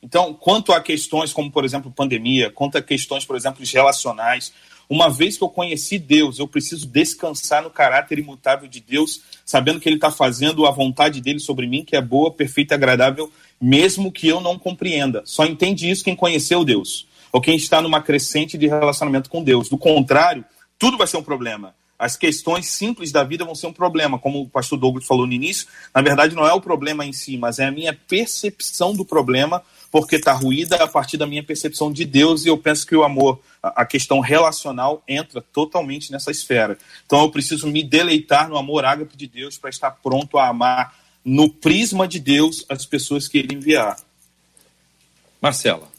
Então, quanto a questões como, por exemplo, pandemia, quanto a questões, por exemplo, relacionais, uma vez que eu conheci Deus, eu preciso descansar no caráter imutável de Deus, sabendo que Ele está fazendo a vontade dele sobre mim, que é boa, perfeita agradável, mesmo que eu não compreenda. Só entende isso quem conheceu Deus, ou quem está numa crescente de relacionamento com Deus. Do contrário, tudo vai ser um problema as questões simples da vida vão ser um problema, como o pastor Douglas falou no início. Na verdade, não é o problema em si, mas é a minha percepção do problema, porque está ruída a partir da minha percepção de Deus, e eu penso que o amor, a questão relacional, entra totalmente nessa esfera. Então, eu preciso me deleitar no amor ágape de Deus para estar pronto a amar no prisma de Deus as pessoas que ele enviar. Marcela.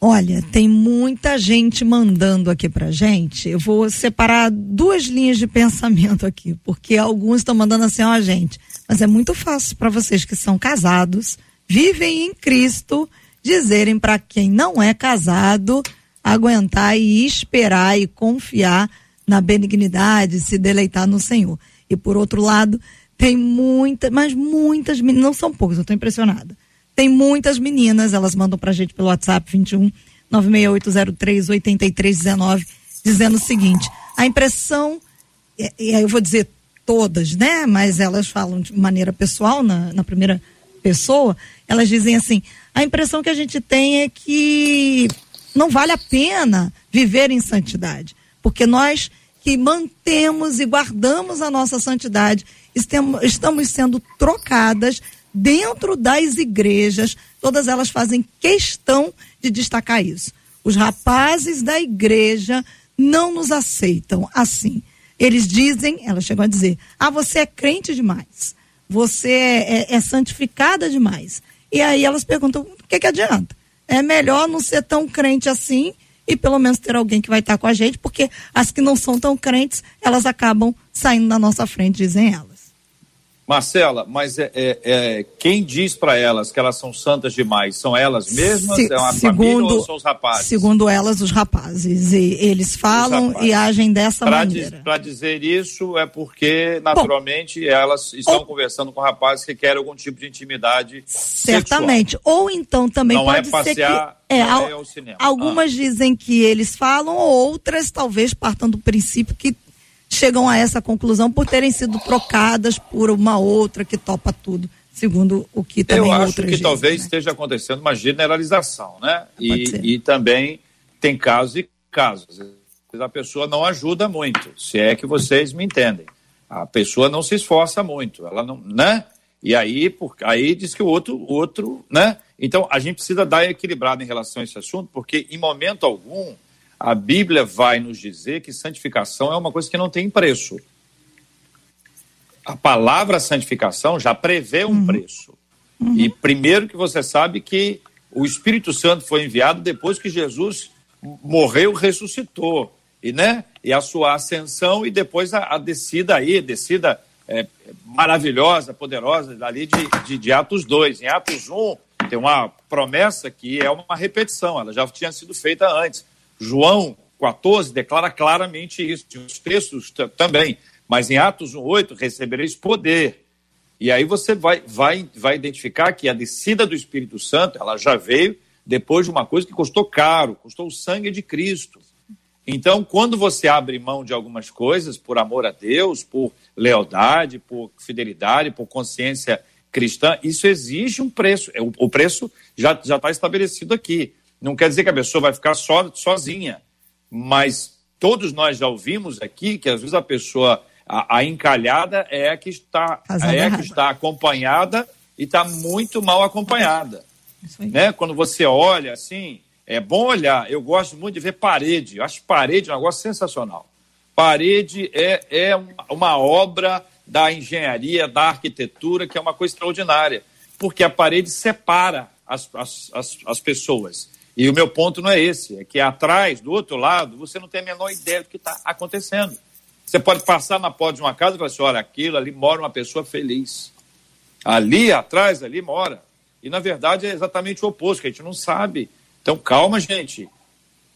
Olha, tem muita gente mandando aqui pra gente. Eu vou separar duas linhas de pensamento aqui, porque alguns estão mandando assim, ó, gente, mas é muito fácil para vocês que são casados, vivem em Cristo, dizerem para quem não é casado aguentar e esperar e confiar na benignidade, se deleitar no Senhor. E por outro lado, tem muitas, mas muitas meninas, não são poucas, eu estou impressionada tem muitas meninas, elas mandam pra gente pelo WhatsApp 21 96803 8319, dizendo o seguinte: a impressão, e aí eu vou dizer todas, né? Mas elas falam de maneira pessoal, na, na primeira pessoa, elas dizem assim: a impressão que a gente tem é que não vale a pena viver em santidade, porque nós que mantemos e guardamos a nossa santidade estamos sendo trocadas dentro das igrejas, todas elas fazem questão de destacar isso. Os rapazes da igreja não nos aceitam assim. Eles dizem, ela chegou a dizer, ah, você é crente demais. Você é, é, é santificada demais. E aí elas perguntam, o que, que adianta? É melhor não ser tão crente assim e pelo menos ter alguém que vai estar com a gente, porque as que não são tão crentes, elas acabam saindo na nossa frente, dizem elas. Marcela, mas é, é, é quem diz para elas que elas são santas demais? São elas mesmas? Se, é uma segundo, família ou são os rapazes? Segundo elas, os rapazes. E eles falam e agem dessa pra maneira. Para dizer isso é porque, naturalmente, Bom, elas estão ou, conversando com rapazes que querem algum tipo de intimidade Certamente. Sexual. Ou então também não pode é passear, ser que... É, al, algumas ah. dizem que eles falam, outras talvez partam do princípio que chegam a essa conclusão por terem sido trocadas por uma outra que topa tudo, segundo o que também Eu acho que dizem, talvez né? esteja acontecendo uma generalização, né? E, e, também tem casos e casos. A pessoa não ajuda muito, se é que vocês me entendem. A pessoa não se esforça muito, ela não, né? E aí, por, aí diz que o outro, outro, né? Então a gente precisa dar equilibrado em relação a esse assunto, porque em momento algum a Bíblia vai nos dizer que santificação é uma coisa que não tem preço. A palavra santificação já prevê um uhum. preço. Uhum. E primeiro que você sabe que o Espírito Santo foi enviado depois que Jesus morreu, ressuscitou, e né? E a sua ascensão e depois a, a descida aí, descida é, maravilhosa, poderosa ali de, de, de Atos 2. Em Atos 1 tem uma promessa que é uma repetição, ela já tinha sido feita antes João 14 declara claramente isso, os textos também, mas em Atos 1,8 recebereis poder. E aí você vai, vai, vai identificar que a descida do Espírito Santo, ela já veio depois de uma coisa que custou caro, custou o sangue de Cristo. Então, quando você abre mão de algumas coisas por amor a Deus, por lealdade, por fidelidade, por consciência cristã, isso exige um preço. O preço já está estabelecido aqui. Não quer dizer que a pessoa vai ficar só, sozinha, mas todos nós já ouvimos aqui que às vezes a pessoa, a, a encalhada é a que está, é a que está acompanhada e está muito mal acompanhada. Né? Quando você olha assim, é bom olhar. Eu gosto muito de ver parede. Eu acho parede um negócio sensacional. Parede é, é uma obra da engenharia, da arquitetura, que é uma coisa extraordinária, porque a parede separa as, as, as, as pessoas. E o meu ponto não é esse, é que atrás, do outro lado, você não tem a menor ideia do que está acontecendo. Você pode passar na porta de uma casa e falar assim: olha, aquilo ali mora uma pessoa feliz. Ali atrás, ali mora. E na verdade é exatamente o oposto, que a gente não sabe. Então calma, gente.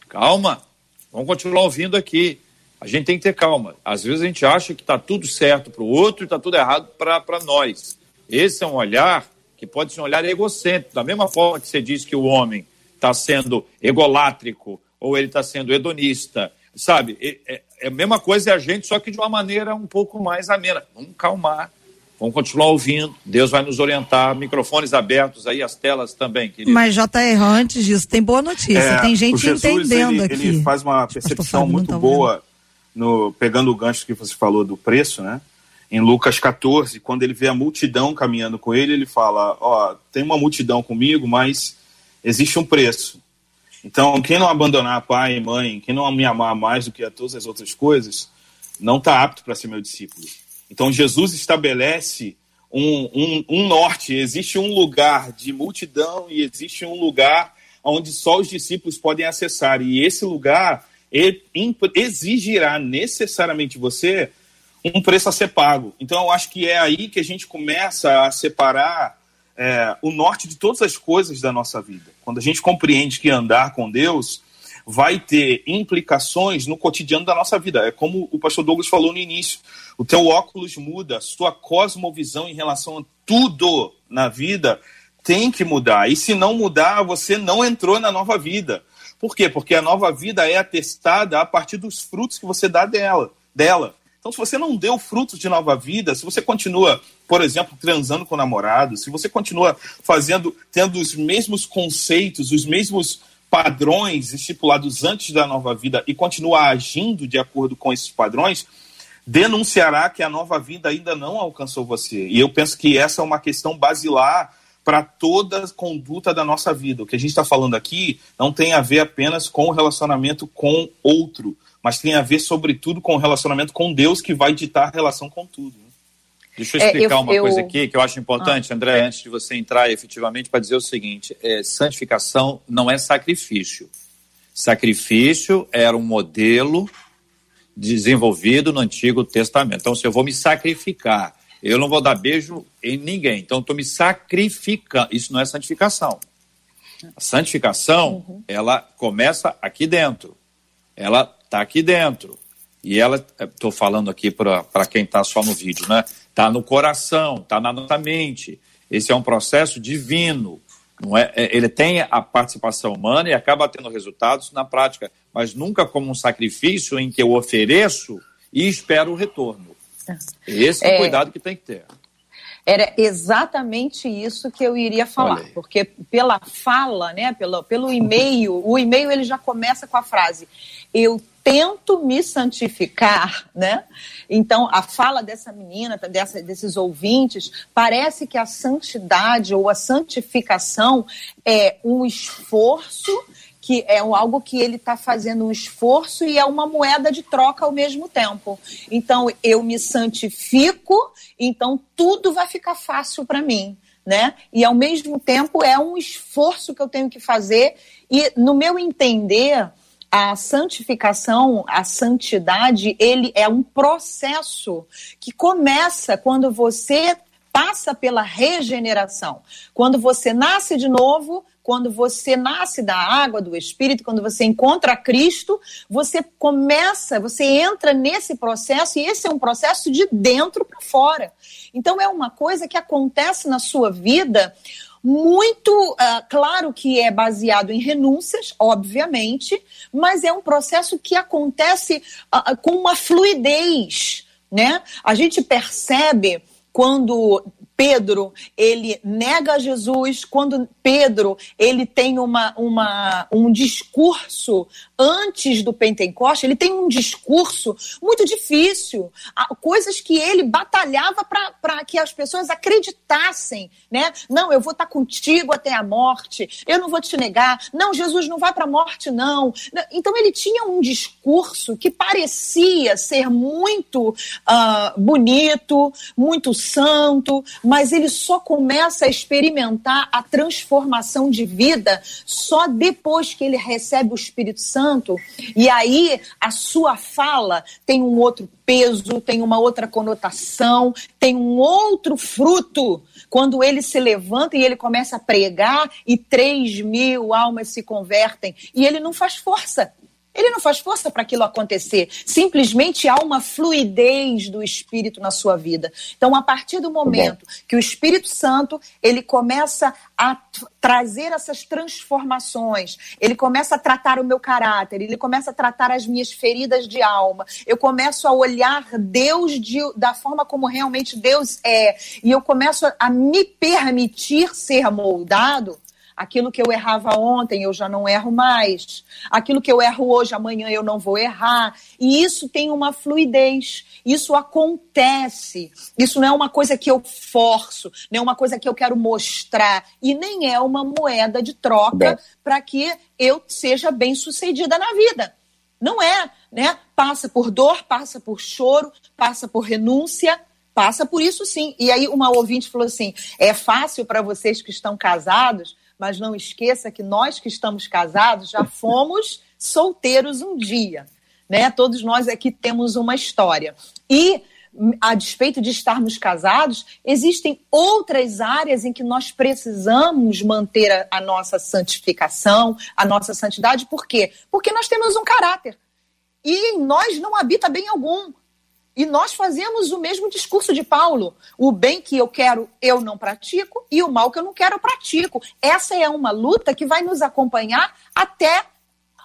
Calma. Vamos continuar ouvindo aqui. A gente tem que ter calma. Às vezes a gente acha que está tudo certo para o outro e está tudo errado para nós. Esse é um olhar que pode ser um olhar egocêntrico. Da mesma forma que você diz que o homem está sendo egolátrico ou ele está sendo hedonista, sabe? É, é, a mesma coisa é a gente, só que de uma maneira um pouco mais amena. Vamos calmar, vamos continuar ouvindo, Deus vai nos orientar, microfones abertos aí, as telas também, querido. Mas já está antes disso, tem boa notícia, é, tem gente Jesus, entendendo ele, aqui. Ele faz uma percepção muito tá boa, no, pegando o gancho que você falou do preço, né? Em Lucas 14, quando ele vê a multidão caminhando com ele, ele fala: Ó, tem uma multidão comigo, mas existe um preço. Então, quem não abandonar pai e mãe, quem não me amar mais do que a todas as outras coisas, não está apto para ser meu discípulo. Então, Jesus estabelece um, um, um, norte, existe um lugar de multidão e existe um lugar onde só os discípulos podem acessar. E esse lugar exigirá necessariamente você um preço a ser pago. Então, eu acho que é aí que a gente começa a separar é, o norte de todas as coisas da nossa vida. Quando a gente compreende que andar com Deus vai ter implicações no cotidiano da nossa vida. É como o pastor Douglas falou no início: o teu óculos muda, a sua cosmovisão em relação a tudo na vida tem que mudar. E se não mudar, você não entrou na nova vida. Por quê? Porque a nova vida é atestada a partir dos frutos que você dá dela. dela. Então, se você não deu frutos de nova vida, se você continua, por exemplo, transando com o namorado, se você continua fazendo, tendo os mesmos conceitos, os mesmos padrões estipulados antes da nova vida e continua agindo de acordo com esses padrões, denunciará que a nova vida ainda não alcançou você. E eu penso que essa é uma questão basilar para toda a conduta da nossa vida. O que a gente está falando aqui não tem a ver apenas com o relacionamento com outro, mas tem a ver, sobretudo, com o relacionamento com Deus, que vai ditar a relação com tudo. Deixa eu explicar é, eu, uma eu... coisa aqui que eu acho importante, ah. André, antes de você entrar efetivamente, para dizer o seguinte: é, santificação não é sacrifício. Sacrifício era um modelo desenvolvido no Antigo Testamento. Então, se eu vou me sacrificar eu não vou dar beijo em ninguém. Então, estou me sacrificando. Isso não é santificação. A santificação, uhum. ela começa aqui dentro. Ela está aqui dentro. E ela, estou falando aqui para quem está só no vídeo, né? Está no coração, está na nossa mente. Esse é um processo divino. Não é, é, ele tem a participação humana e acaba tendo resultados na prática, mas nunca como um sacrifício em que eu ofereço e espero o retorno. Esse é o é, cuidado que tem que ter. Era exatamente isso que eu iria falar, porque pela fala, né, pelo, pelo e-mail, o e-mail ele já começa com a frase: eu tento me santificar, né? Então, a fala dessa menina, dessa, desses ouvintes, parece que a santidade ou a santificação é um esforço que é algo que ele está fazendo um esforço e é uma moeda de troca ao mesmo tempo. Então, eu me santifico, então tudo vai ficar fácil para mim. Né? E ao mesmo tempo é um esforço que eu tenho que fazer, e no meu entender, a santificação, a santidade, ele é um processo que começa quando você passa pela regeneração. Quando você nasce de novo, quando você nasce da água, do Espírito, quando você encontra Cristo, você começa, você entra nesse processo e esse é um processo de dentro para fora. Então é uma coisa que acontece na sua vida muito uh, claro que é baseado em renúncias, obviamente, mas é um processo que acontece uh, com uma fluidez, né? A gente percebe quando Pedro, ele nega Jesus, quando Pedro, ele tem uma, uma, um discurso antes do Pentecoste, ele tem um discurso muito difícil, coisas que ele batalhava para que as pessoas acreditassem, né? Não, eu vou estar contigo até a morte, eu não vou te negar, não, Jesus não vai para a morte, não. Então ele tinha um discurso que parecia ser muito uh, bonito, muito santo, mas ele só começa a experimentar a transformação de vida só depois que ele recebe o Espírito Santo Santo, e aí a sua fala tem um outro peso, tem uma outra conotação, tem um outro fruto. Quando ele se levanta e ele começa a pregar, e três mil almas se convertem, e ele não faz força. Ele não faz força para aquilo acontecer. Simplesmente há uma fluidez do Espírito na sua vida. Então, a partir do momento que o Espírito Santo ele começa a trazer essas transformações, ele começa a tratar o meu caráter, ele começa a tratar as minhas feridas de alma, eu começo a olhar Deus de, da forma como realmente Deus é, e eu começo a me permitir ser moldado Aquilo que eu errava ontem, eu já não erro mais. Aquilo que eu erro hoje, amanhã eu não vou errar. E isso tem uma fluidez. Isso acontece. Isso não é uma coisa que eu forço, não é uma coisa que eu quero mostrar. E nem é uma moeda de troca para que eu seja bem sucedida na vida. Não é, né? Passa por dor, passa por choro, passa por renúncia, passa por isso sim. E aí uma ouvinte falou assim: é fácil para vocês que estão casados mas não esqueça que nós que estamos casados já fomos solteiros um dia, né? Todos nós aqui temos uma história. E a despeito de estarmos casados, existem outras áreas em que nós precisamos manter a, a, nossa santificação, a nossa santidade. Por quê? Porque nós temos um caráter. E em nós não habita bem algum. E nós fazemos o mesmo discurso de Paulo. O bem que eu quero, eu não pratico, e o mal que eu não quero, eu pratico. Essa é uma luta que vai nos acompanhar até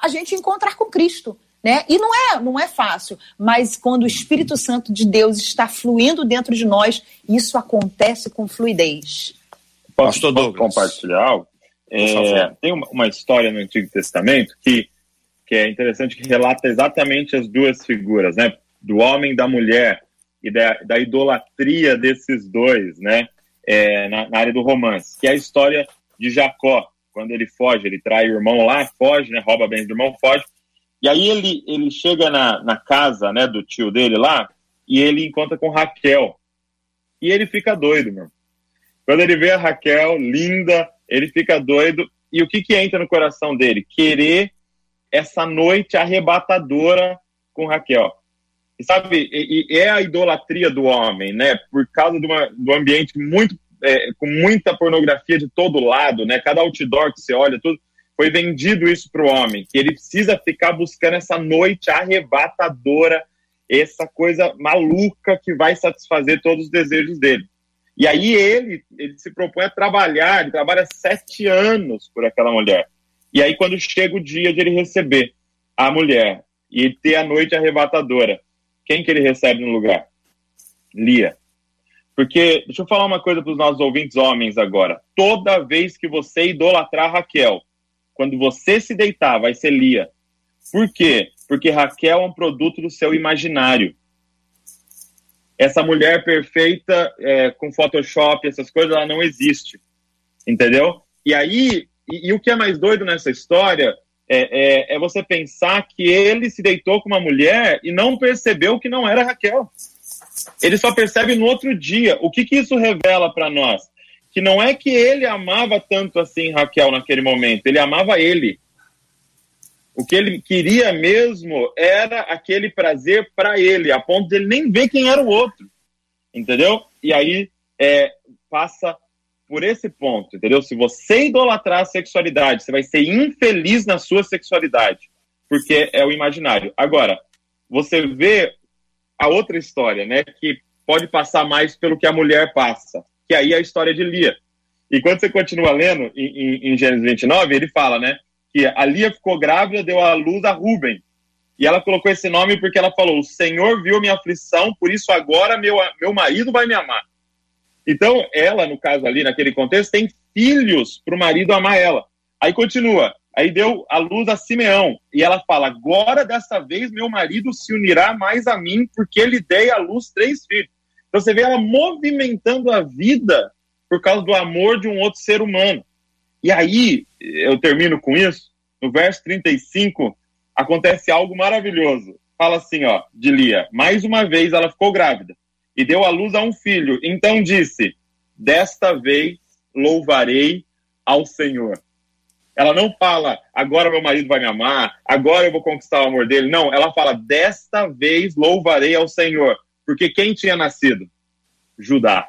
a gente encontrar com Cristo. Né? E não é, não é fácil, mas quando o Espírito Santo de Deus está fluindo dentro de nós, isso acontece com fluidez. Posso, posso compartilhar algo? É, tem uma, uma, história no Antigo Testamento que, que é interessante, que relata exatamente as duas figuras, né? Do homem e da mulher e da, da idolatria desses dois, né? é, na, na, área do romance, que é a história de Jacó, quando ele foge, ele trai o irmão lá, foge, né, rouba bem do irmão, foge, e aí ele, ele chega na, na casa né, do tio dele lá, e ele encontra com Raquel, e ele fica doido, meu. Quando ele vê a Raquel, linda, ele fica doido, e o que que entra no coração dele? Querer essa noite arrebatadora com Raquel. E sabe, e, e é a idolatria do homem, né? Por causa de uma, do ambiente muito é, com muita pornografia de todo lado, né? Cada outdoor que você olha, tudo foi vendido isso para o homem, que ele precisa ficar buscando essa noite arrebatadora, essa coisa maluca que vai satisfazer todos os desejos dele. E aí ele, ele se propõe a trabalhar, ele trabalha sete anos por aquela mulher. E aí quando chega o dia de ele receber a mulher e ter a noite arrebatadora, quem que ele recebe no lugar? Lia. Porque, deixa eu falar uma coisa para os nossos ouvintes homens agora. Toda vez que você idolatrar Raquel, quando você se deitar, vai ser Lia. Por quê? Porque Raquel é um produto do seu imaginário. Essa mulher perfeita, é, com Photoshop, essas coisas, ela não existe. Entendeu? E aí, e, e o que é mais doido nessa história é, é, é, você pensar que ele se deitou com uma mulher e não percebeu que não era Raquel. Ele só percebe no outro dia. O que, que isso revela para nós? Que não é que ele amava tanto assim Raquel naquele momento, ele amava ele. O que ele queria mesmo era aquele prazer para ele, a ponto de ele nem ver quem era o outro. Entendeu? E aí é, passa por esse ponto, entendeu? Se você idolatrar a sexualidade, você vai ser infeliz na sua sexualidade, porque é o imaginário. Agora, você vê a outra história, né, que pode passar mais pelo que a mulher passa, que aí é a história de Lia. E quando você continua lendo em, em, em Gênesis 29, ele fala, né, que a Lia ficou grávida, deu à luz a Ruben. E ela colocou esse nome porque ela falou: O Senhor viu minha aflição, por isso agora meu, meu marido vai me amar. Então, ela, no caso ali, naquele contexto, tem filhos para o marido amar ela. Aí continua. Aí deu a luz a Simeão. E ela fala: agora dessa vez meu marido se unirá mais a mim, porque ele dei à luz três filhos. Então você vê ela movimentando a vida por causa do amor de um outro ser humano. E aí, eu termino com isso. No verso 35, acontece algo maravilhoso. Fala assim, ó, de Lia: mais uma vez ela ficou grávida e deu à luz a um filho. Então disse: Desta vez louvarei ao Senhor. Ela não fala, agora meu marido vai me amar, agora eu vou conquistar o amor dele. Não, ela fala, desta vez louvarei ao Senhor. Porque quem tinha nascido? Judá.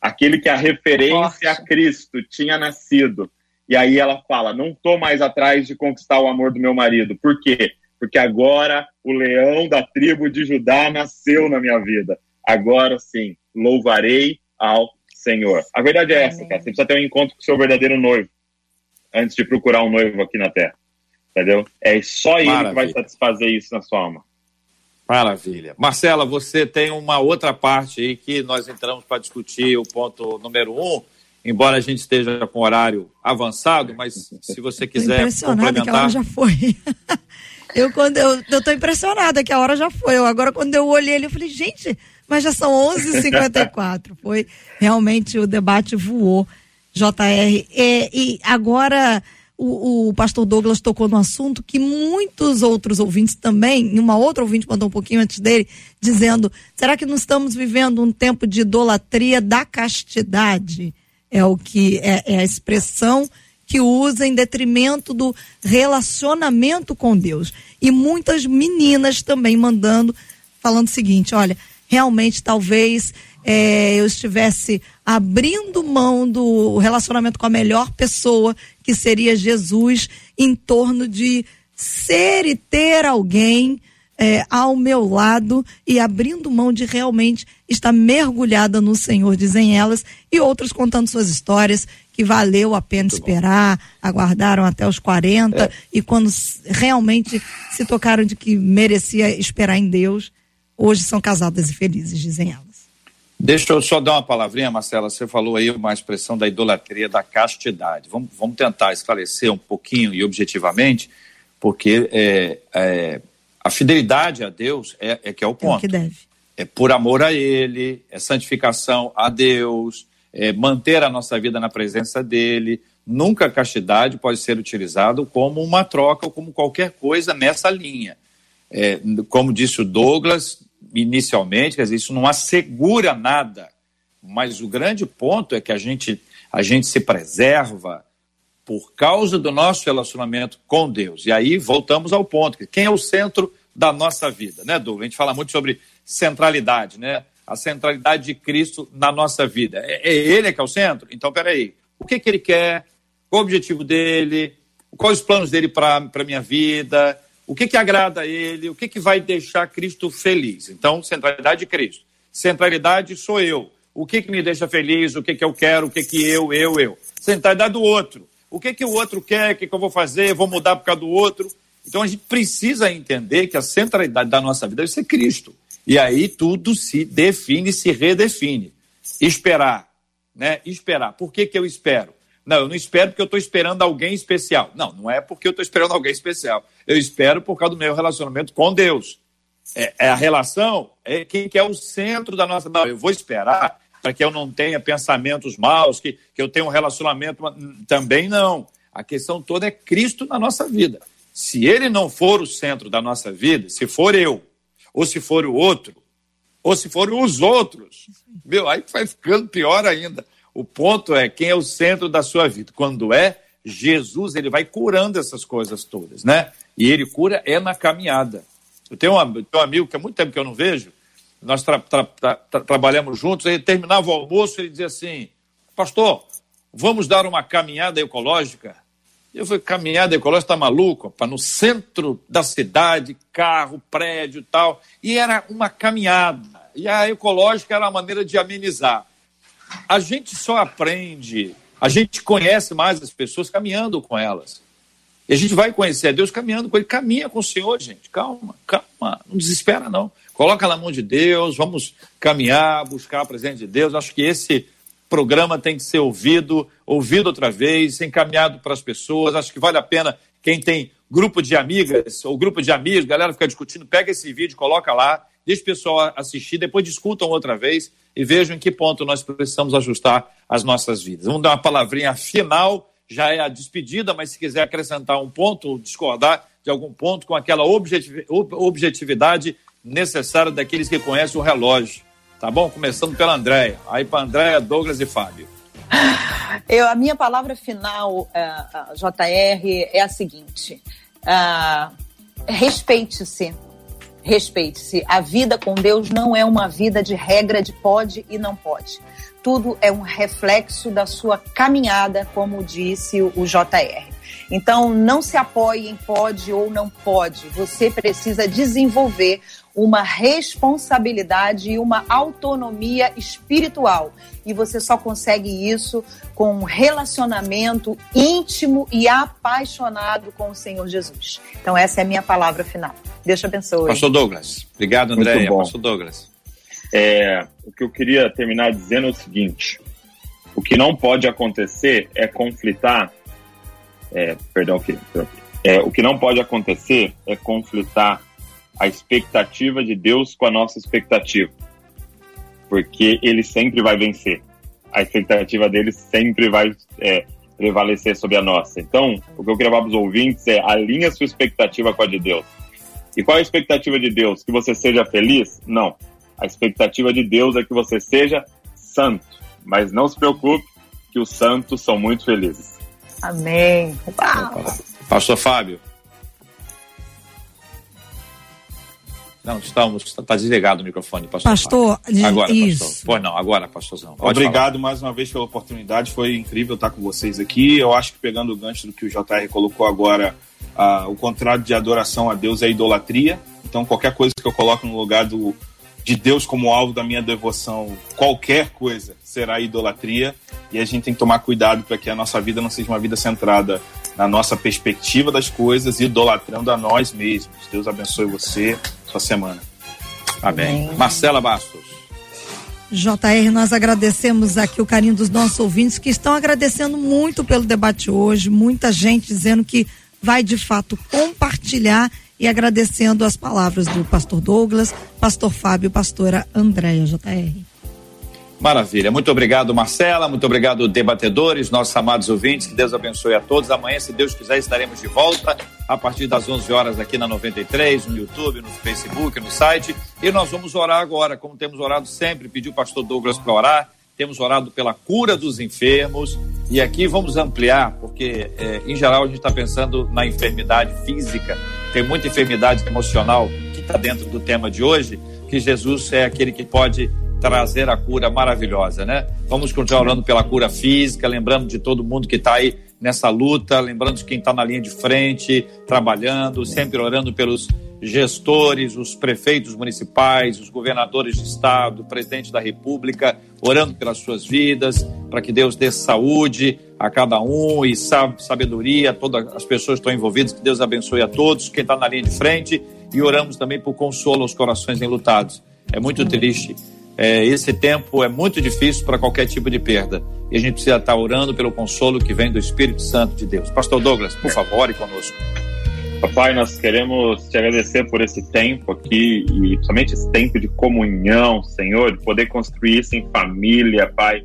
Aquele que a referência a Cristo tinha nascido. E aí ela fala, não estou mais atrás de conquistar o amor do meu marido. Por quê? Porque agora o leão da tribo de Judá nasceu na minha vida. Agora sim, louvarei ao Senhor. A verdade é essa, cara. Você precisa ter um encontro com o seu verdadeiro noivo antes de procurar um noivo aqui na terra. Entendeu? É só ele Maravilha. que vai satisfazer isso na sua alma. Maravilha. Marcela, você tem uma outra parte aí que nós entramos para discutir o ponto número um, embora a gente esteja com horário avançado, mas se você quiser complementar. que a hora já foi. Eu quando eu, eu tô impressionada que a hora já foi. Eu, agora quando eu olhei ele, eu falei, gente, mas já são 11h54. foi realmente o debate voou, JR. É, e agora o, o, pastor Douglas tocou no assunto que muitos outros ouvintes também, uma outra ouvinte mandou um pouquinho antes dele, dizendo: será que não estamos vivendo um tempo de idolatria da castidade? É o que é, é a expressão que usa em detrimento do relacionamento com Deus. E muitas meninas também mandando, falando o seguinte: olha, realmente talvez é, eu estivesse abrindo mão do relacionamento com a melhor pessoa, que seria Jesus, em torno de ser e ter alguém é, ao meu lado e abrindo mão de realmente estar mergulhada no Senhor, dizem elas, e outras contando suas histórias que valeu a pena Muito esperar, bom. aguardaram até os 40 é. e quando realmente se tocaram de que merecia esperar em Deus, hoje são casadas e felizes, dizem elas. Deixa eu só dar uma palavrinha, Marcela. Você falou aí uma expressão da idolatria da castidade. Vamos, vamos tentar esclarecer um pouquinho e objetivamente, porque é, é, a fidelidade a Deus é, é que é o ponto. É o que deve. É por amor a Ele, é santificação a Deus, é manter a nossa vida na presença dEle. Nunca a castidade pode ser utilizado como uma troca ou como qualquer coisa nessa linha. É, como disse o Douglas inicialmente, quer dizer, isso não assegura nada, mas o grande ponto é que a gente, a gente se preserva por causa do nosso relacionamento com Deus. E aí voltamos ao ponto, quem é o centro da nossa vida, né, Douglas? A gente fala muito sobre centralidade, né? A centralidade de Cristo na nossa vida. É, é Ele que é o centro? Então, peraí. O que, que Ele quer? Qual o objetivo dele? Quais os planos dele para a minha vida? O que, que agrada a Ele? O que, que vai deixar Cristo feliz? Então, centralidade de Cristo. Centralidade sou eu. O que, que me deixa feliz? O que, que eu quero? O que, que eu, eu, eu? Centralidade do outro. O que, que o outro quer? O que, que eu vou fazer? Vou mudar por causa do outro? Então a gente precisa entender que a centralidade da nossa vida deve ser Cristo. E aí tudo se define, se redefine. Esperar, né? Esperar. Por que, que eu espero? Não, eu não espero porque eu estou esperando alguém especial. Não, não é porque eu estou esperando alguém especial. Eu espero por causa do meu relacionamento com Deus. É, é a relação, é quem que é o centro da nossa. Não, eu vou esperar para que eu não tenha pensamentos maus, que, que eu tenha um relacionamento. Também não. A questão toda é Cristo na nossa vida. Se ele não for o centro da nossa vida, se for eu, ou se for o outro, ou se forem os outros, meu, aí vai ficando pior ainda. O ponto é quem é o centro da sua vida. Quando é Jesus, ele vai curando essas coisas todas, né? E ele cura é na caminhada. Eu tenho um, tenho um amigo que há muito tempo que eu não vejo, nós tra, tra, tra, trabalhamos juntos, ele terminava o almoço, ele dizia assim, pastor, vamos dar uma caminhada ecológica? Eu falei, caminhada ecológica está maluco, para no centro da cidade, carro, prédio e tal. E era uma caminhada. E a ecológica era uma maneira de amenizar. A gente só aprende, a gente conhece mais as pessoas caminhando com elas. E a gente vai conhecer a Deus caminhando com Ele. Caminha com o Senhor, gente. Calma, calma. Não desespera, não. Coloca na mão de Deus, vamos caminhar, buscar a presença de Deus. Acho que esse programa tem que ser ouvido, ouvido outra vez, encaminhado para as pessoas. Acho que vale a pena quem tem grupo de amigas ou grupo de amigos, galera fica discutindo, pega esse vídeo, coloca lá, deixa o pessoal assistir, depois discutam outra vez e vejam em que ponto nós precisamos ajustar as nossas vidas. Vamos dar uma palavrinha final, já é a despedida, mas se quiser acrescentar um ponto ou discordar de algum ponto com aquela objetividade necessária daqueles que conhecem o relógio Tá bom? Começando pela Andréia. Aí para Andréia, Douglas e Fábio. Eu, a minha palavra final, uh, uh, JR, é a seguinte: uh, respeite-se. Respeite-se. A vida com Deus não é uma vida de regra de pode e não pode. Tudo é um reflexo da sua caminhada, como disse o JR. Então, não se apoie em pode ou não pode. Você precisa desenvolver uma responsabilidade e uma autonomia espiritual. E você só consegue isso com um relacionamento íntimo e apaixonado com o Senhor Jesus. Então, essa é a minha palavra final. Deus te abençoe. Pastor Douglas. Obrigado, André. Pastor Douglas. É, o que eu queria terminar dizendo é o seguinte: o que não pode acontecer é conflitar. É, perdão, filho, é, o que não pode acontecer é conflitar a expectativa de Deus com a nossa expectativa. Porque ele sempre vai vencer. A expectativa dele sempre vai é, prevalecer sobre a nossa. Então, o que eu queria falar para os ouvintes é alinha sua expectativa com a de Deus. E qual é a expectativa de Deus? Que você seja feliz? Não. A expectativa de Deus é que você seja santo. Mas não se preocupe, que os santos são muito felizes. Amém. Uau. Pastor Fábio. Não, estamos. Está desligado o microfone, pastor. Pastor, agora, isso. pastor. Pois não, agora, pastorzão. Pode Obrigado falar. mais uma vez pela oportunidade. Foi incrível estar com vocês aqui. Eu acho que pegando o gancho do que o JR colocou agora, uh, o contrário de adoração a Deus é idolatria. Então, qualquer coisa que eu coloco no lugar do, de Deus como alvo da minha devoção, qualquer coisa será idolatria. E a gente tem que tomar cuidado para que a nossa vida não seja uma vida centrada na nossa perspectiva das coisas, idolatrando a nós mesmos. Deus abençoe você, sua semana. Amém. Amém. Marcela Bastos. JR, nós agradecemos aqui o carinho dos nossos ouvintes que estão agradecendo muito pelo debate hoje, muita gente dizendo que vai de fato compartilhar e agradecendo as palavras do pastor Douglas, pastor Fábio, pastora Andréia JR. Maravilha. Muito obrigado, Marcela. Muito obrigado, debatedores, nossos amados ouvintes. Que Deus abençoe a todos. Amanhã, se Deus quiser, estaremos de volta a partir das 11 horas aqui na 93, no YouTube, no Facebook, no site. E nós vamos orar agora, como temos orado sempre. Pediu o pastor Douglas para orar. Temos orado pela cura dos enfermos. E aqui vamos ampliar, porque é, em geral a gente está pensando na enfermidade física. Tem muita enfermidade emocional que está dentro do tema de hoje. Que Jesus é aquele que pode trazer a cura maravilhosa, né? Vamos continuar orando pela cura física, lembrando de todo mundo que está aí nessa luta, lembrando de quem está na linha de frente, trabalhando, sempre orando pelos gestores, os prefeitos municipais, os governadores de estado, o presidente da república, orando pelas suas vidas, para que Deus dê saúde a cada um e sabedoria a todas as pessoas que estão envolvidas, que Deus abençoe a todos, quem está na linha de frente, e oramos também por consolo aos corações enlutados. É muito triste é, esse tempo é muito difícil para qualquer tipo de perda. E a gente precisa estar orando pelo consolo que vem do Espírito Santo de Deus. Pastor Douglas, por favor, ore conosco. Papai, nós queremos te agradecer por esse tempo aqui e principalmente esse tempo de comunhão, Senhor, de poder construir isso em família, Pai,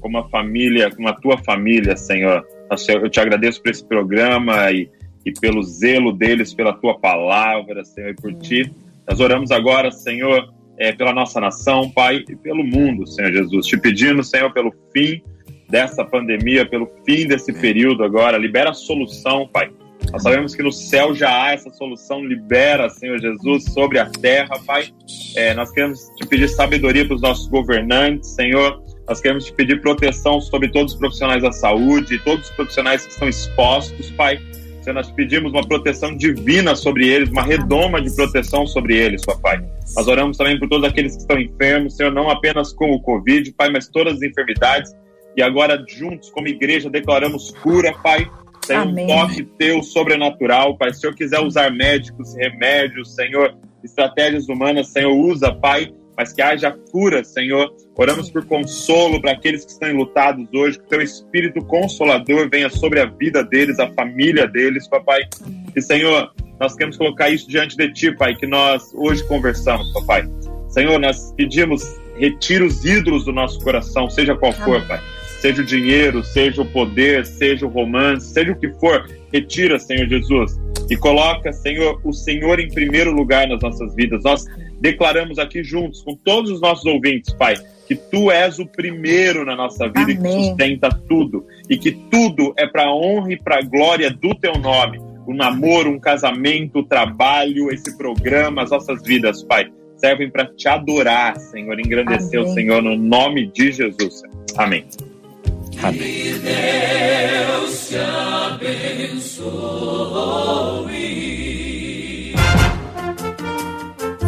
como uma família, como a tua família, Senhor. Eu te agradeço por esse programa e, e pelo zelo deles, pela tua palavra, Senhor, e por ti. Nós oramos agora, Senhor, é, pela nossa nação, Pai, e pelo mundo, Senhor Jesus. Te pedindo, Senhor, pelo fim dessa pandemia, pelo fim desse período agora. Libera a solução, Pai. Nós sabemos que no céu já há essa solução. Libera, Senhor Jesus, sobre a terra, Pai. É, nós queremos te pedir sabedoria para os nossos governantes, Senhor. Nós queremos te pedir proteção sobre todos os profissionais da saúde, todos os profissionais que estão expostos, Pai. Senhor, nós pedimos uma proteção divina sobre eles, uma redoma de proteção sobre eles, papai. Nós oramos também por todos aqueles que estão enfermos, Senhor, não apenas com o Covid, Pai, mas todas as enfermidades. E agora, juntos, como igreja, declaramos cura, Pai. Senhor, um toque teu sobrenatural, Pai. Se o Senhor quiser usar médicos, remédios, Senhor, estratégias humanas, Senhor, usa, Pai mas que haja cura, Senhor. Oramos por consolo para aqueles que estão enlutados hoje, que o teu espírito consolador venha sobre a vida deles, a família deles, papai. E, Senhor, nós queremos colocar isso diante de ti, Pai, que nós hoje conversamos, papai. Senhor, nós pedimos, retira os ídolos do nosso coração, seja qual for, Pai. Seja o dinheiro, seja o poder, seja o romance, seja o que for, retira, Senhor Jesus. E coloca, Senhor, o Senhor em primeiro lugar nas nossas vidas. Nós declaramos aqui juntos, com todos os nossos ouvintes, Pai, que Tu és o primeiro na nossa vida Amém. e que sustenta tudo. E que tudo é para a honra e para a glória do Teu nome. O namoro, um casamento, o trabalho, esse programa, as nossas vidas, Pai, servem para te adorar, Senhor, engrandecer Amém. o Senhor no nome de Jesus. Amém. Amém. Que Deus te abençoe.